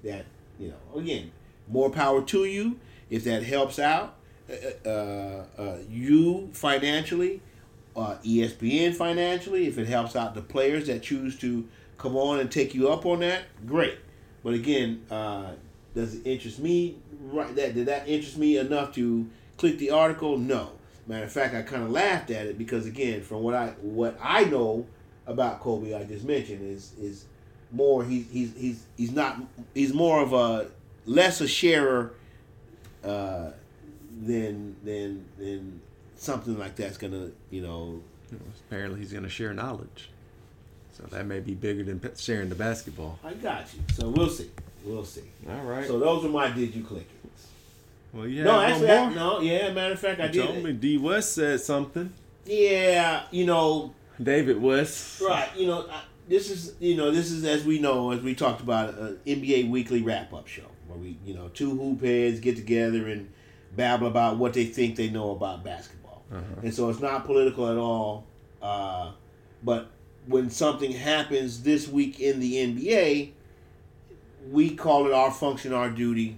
that you know. Again, more power to you if that helps out uh, uh, uh, you financially, uh, ESPN financially. If it helps out the players that choose to come on and take you up on that, great. But again, uh, does it interest me? Right, that did that interest me enough to click the article? No. Matter of fact, I kind of laughed at it because again, from what I what I know about Kobe, I just mentioned is is more he's he's he's he's not he's more of a less a sharer uh, than than than something like that's gonna you know Apparently, he's to share knowledge. So that may be bigger than sharing the basketball. I got you. So we'll see. We'll see. All right. So those are my did you click it? well, have No, actually, I, no. Yeah, matter of fact, I You told did. me D West said something. Yeah, you know, David West. right. You know, I, this is you know this is as we know as we talked about an NBA weekly wrap up show where we you know two hoop heads get together and babble about what they think they know about basketball. Uh-huh. And so it's not political at all. Uh, but when something happens this week in the NBA, we call it our function, our duty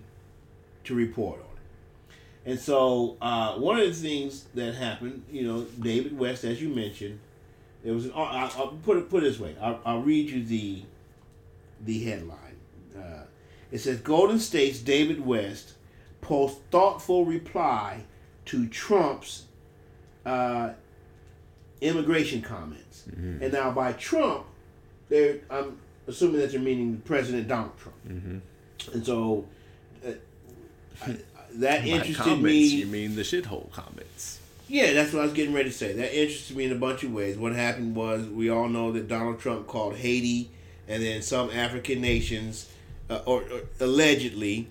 to report on it. And so uh, one of the things that happened, you know, David West, as you mentioned, there was an. I'll, I'll put it put it this way. I'll, I'll read you the the headline. Uh, it says Golden State's David West posts thoughtful reply to Trump's uh, immigration comments. Mm-hmm. And now by Trump, they're I'm assuming that you're meaning President Donald Trump. Mm-hmm. And so uh, I, that By interested comments, me. You mean the shithole comments? Yeah, that's what I was getting ready to say. That interested me in a bunch of ways. What happened was we all know that Donald Trump called Haiti and then some African nations, uh, or, or allegedly,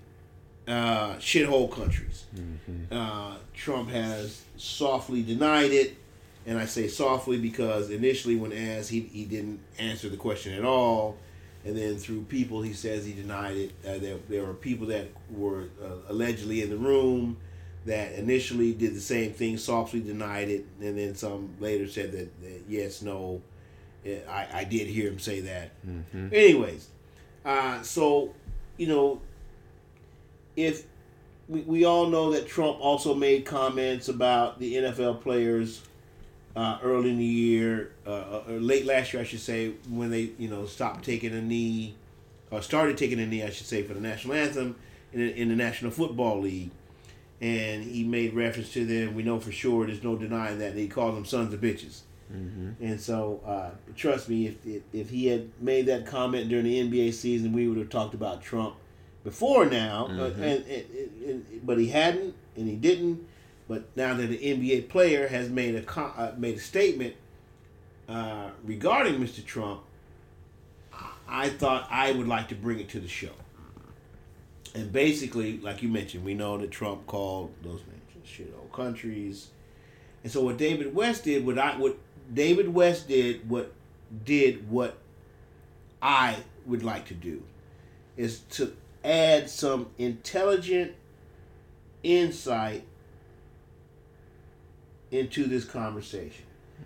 uh, shithole countries. Uh, Trump has softly denied it, and I say softly because initially, when asked, he, he didn't answer the question at all. And then through people, he says he denied it. Uh, there, there were people that were uh, allegedly in the room that initially did the same thing, softly denied it, and then some later said that, that yes, no, I, I did hear him say that. Anyways, uh, so, you know, if we, we all know that Trump also made comments about the NFL players uh, early in the year, uh, or late last year, I should say, when they you know stopped taking a knee, or started taking a knee, I should say, for the national anthem in, in the National Football League, and he made reference to them. We know for sure, there's no denying that he called them sons of bitches. And so, uh, trust me, if, if if he had made that comment during the NBA season, we would have talked about Trump before now. Uh, and, and, and, and- but he hadn't, and he didn't. But now that an NBA player has made a uh, made a statement uh, regarding Mr. Trump, I- I thought I would like to bring it to the show. And basically, like you mentioned, we know that Trump called those nations shithole countries. And so what David West did, what I what David West did, what did what I would like to do, is to add some intelligent insight into this conversation.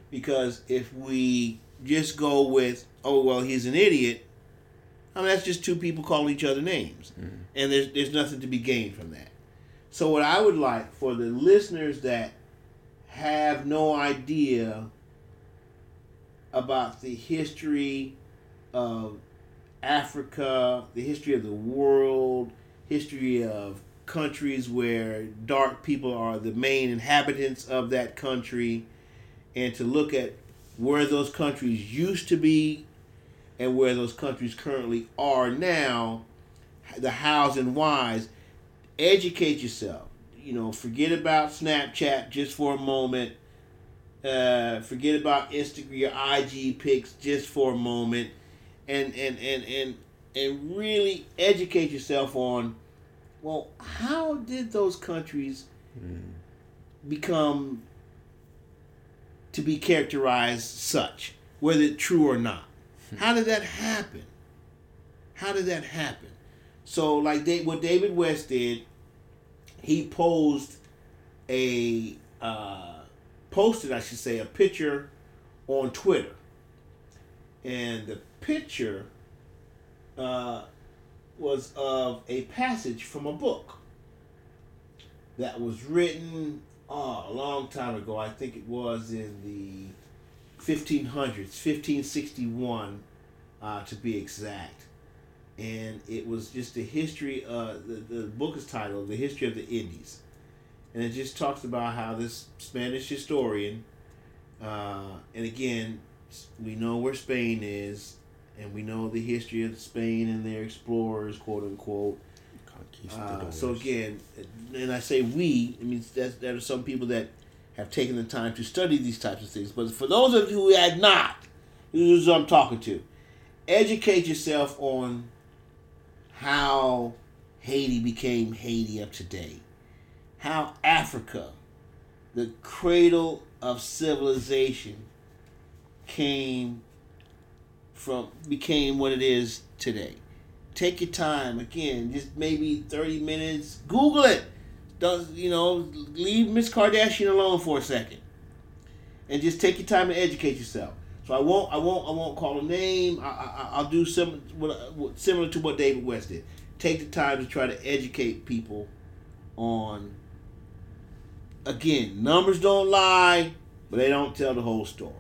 Because if we just go with, oh well, he's an idiot, I mean that's just two people calling each other names, mm-hmm. and there's there's nothing to be gained from that. So what I would like for the listeners that have no idea about the history of Africa, the history of the world, history of countries where dark people are the main inhabitants of that country, and to look at where those countries used to be and where those countries currently are now, the hows and whys. Educate yourself. You know, forget about Snapchat just for a moment. Uh, forget about Instagram, your IG pics just for a moment, and and and and and really educate yourself on, well, how did those countries become to be characterized such, whether true or not? How did that happen? How did that happen? So, like they, what David West did, he posed a uh, posted, I should say, a picture on Twitter, and the picture uh, was of a passage from a book that was written oh, a long time ago. I think it was in the 1500s, 1561 uh, to be exact. And it was just the history. Uh, the, the book is titled "The History of the Indies," and it just talks about how this Spanish historian, uh, and again, we know where Spain is, and we know the history of Spain and their explorers, quote unquote. Uh, so again, and I say we, I mean that's, there are some people that have taken the time to study these types of things. But for those of you who had not, this is who I'm talking to. Educate yourself on how Haiti became Haiti of today. How Africa, the cradle of civilization, came from became what it is today. Take your time. Again, just maybe 30 minutes. Google it. Don't you know, leave Miss Kardashian alone for a second. And just take your time and educate yourself. So I won't, I won't, I won't call a name. I, I, I'll do some similar to what David West did. Take the time to try to educate people on. Again, numbers don't lie, but they don't tell the whole story.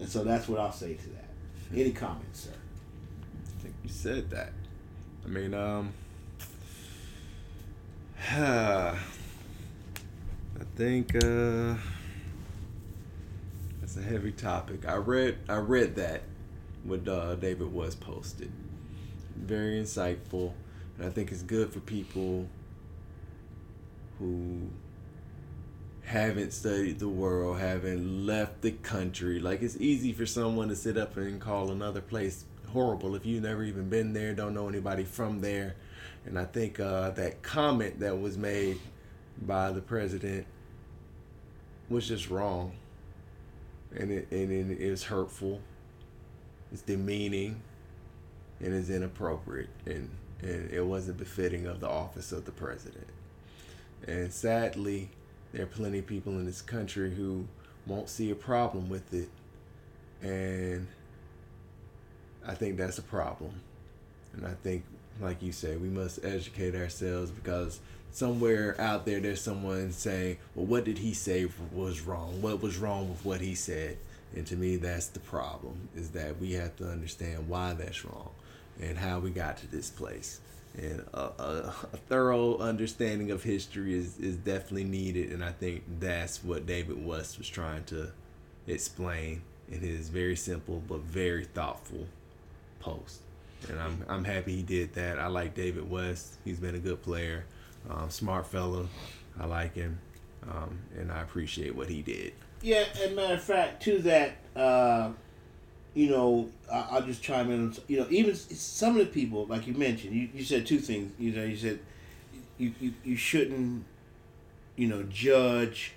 And so that's what I'll say to that. Any comments, sir? I think you said that. I mean, um, I think uh, that's a heavy topic. I read I read that what uh, David was posted. Very insightful, and I think it's good for people who haven't studied the world, haven't left the country. Like it's easy for someone to sit up and call another place horrible if you've never even been there, don't know anybody from there. And I think uh, that comment that was made by the president was just wrong, and it and it is hurtful, it's demeaning, and it's inappropriate, and and it wasn't befitting of the office of the president. And sadly, there are plenty of people in this country who won't see a problem with it, and I think that's a problem. And I think, like you say, we must educate ourselves because somewhere out there there's someone saying, "Well, what did he say was wrong? What was wrong with what he said?" And to me, that's the problem: is that we have to understand why that's wrong and how we got to this place. And a, a, a thorough understanding of history is, is definitely needed, and I think that's what David West was trying to explain in his very simple but very thoughtful post. And I'm I'm happy he did that. I like David West. He's been a good player, um, smart fella. I like him, um, and I appreciate what he did. Yeah, and matter of fact, to that, uh, you know, I, I'll just chime in. You know, even some of the people, like you mentioned, you, you said two things. You know, you said you, you, you shouldn't, you know, judge.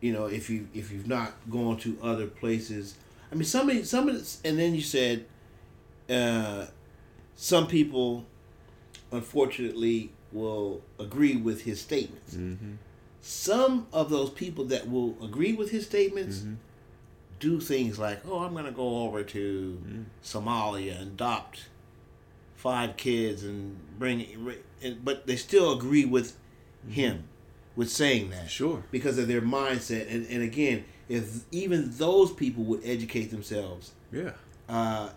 You know, if you if you've not gone to other places. I mean, somebody, somebody, and then you said, uh, some people, unfortunately, will agree with his statements. Mm-hmm. Some of those people that will agree with his statements Mhm. do things like, "Oh, I'm going to go over to Mm. Somalia and adopt five kids and bring," and, but they still agree with him with saying that Sure. because of their mindset. And and again, if even those people would educate themselves Yeah. uh,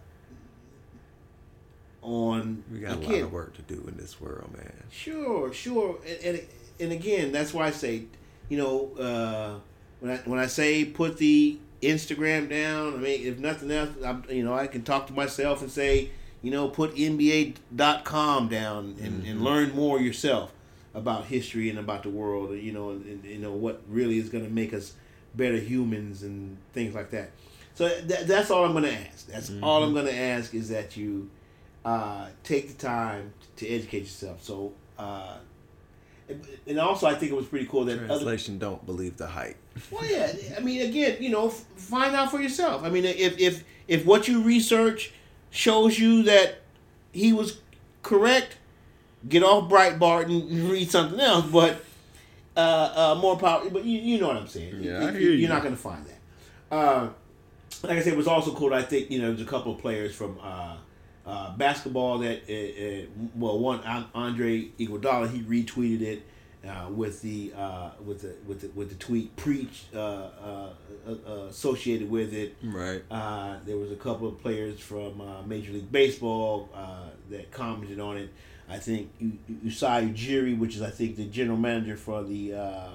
on We got a lot of work to do in this world, man. Sure, sure, and and, and again, that's why I say, you know, uh, when I when I say put the Instagram down, I mean, if nothing else, I'm, you know, I can talk to myself and say, you know, put NBA.com down and, and learn more yourself about history and about the world, you know, and, and you know what really is going to make us better humans and things like that. So that, that's all I'm going to ask. That's all I'm going to ask is that you uh, take the time to educate yourself. So, uh, and- also I think it was pretty cool that other, Translation: Don't believe the hype. well, yeah, I mean, again, you know, find out for yourself. I mean, if if if what you research shows you that he was correct, get off Breitbart and read something else. But uh, uh, more power. But you, you know what I'm saying. Yeah, I You- hear you. You're not going to find that. Uh, like I said, it was also cool. I think you know, there's a couple of players from uh, uh, basketball that uh, uh, well, one Andre Iguodala, he retweeted it uh, with the uh, with the with the with the tweet preach uh, uh, uh, uh, associated with it. Right. Uh, there was a couple of players from uh, Major League Baseball uh, that commented on it. I think Masai Ujiri, which is I think the general manager for the uh,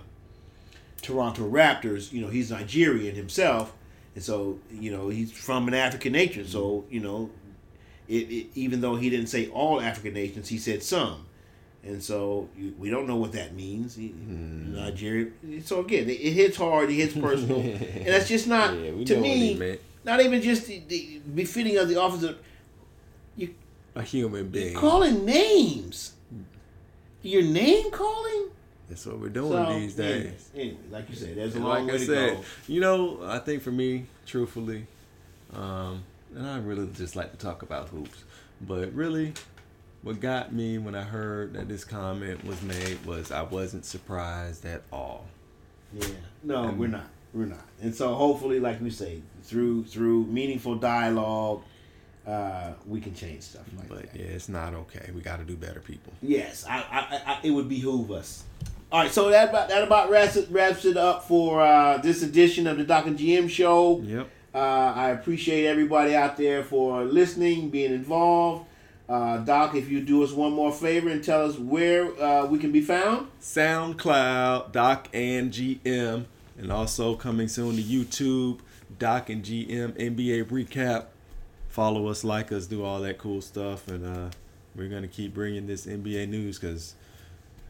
Toronto Raptors, you know, he's Nigerian himself, and so you know he's from an African nation. So you know, it, it, even though he didn't say all African nations, he said some, and so you, we don't know what that means. He, Nigeria. So again, it, it hits hard, it hits personal, and that's just not Yeah, to know what he me. Not even just the, the befitting of the office of you A human being. calling names. Your name calling. That's what we're doing So, these days. Anyway, like you said, there's a And long like way I to said, go. you know, I think for me, truthfully, um, and I really just like to talk about hoops, but really, what got me when I heard that this comment was made was I wasn't surprised at all. Yeah. No, And- we're not. We're not. And so hopefully, like we say, through through meaningful dialogue, uh, we can change stuff like But that. yeah, it's not okay. We got to do better, people. Yes, I, I, I, it would behoove us. All right, so that about that about wraps it, wraps it up for uh, this edition of the Doc and GM show. Yep. Uh, I appreciate everybody out there for listening, being involved. Uh, Doc, if you do us one more favor and tell us where uh, we can be found. SoundCloud, Doc and GM, and also coming soon to YouTube, Doc and GM NBA recap. Follow us, like us, do all that cool stuff, and uh, we're gonna keep bringing this NBA news because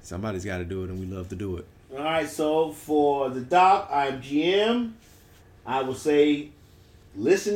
somebody's got to do it, and we love to do it. All right, so for the doc, I'm GM. I will say, listen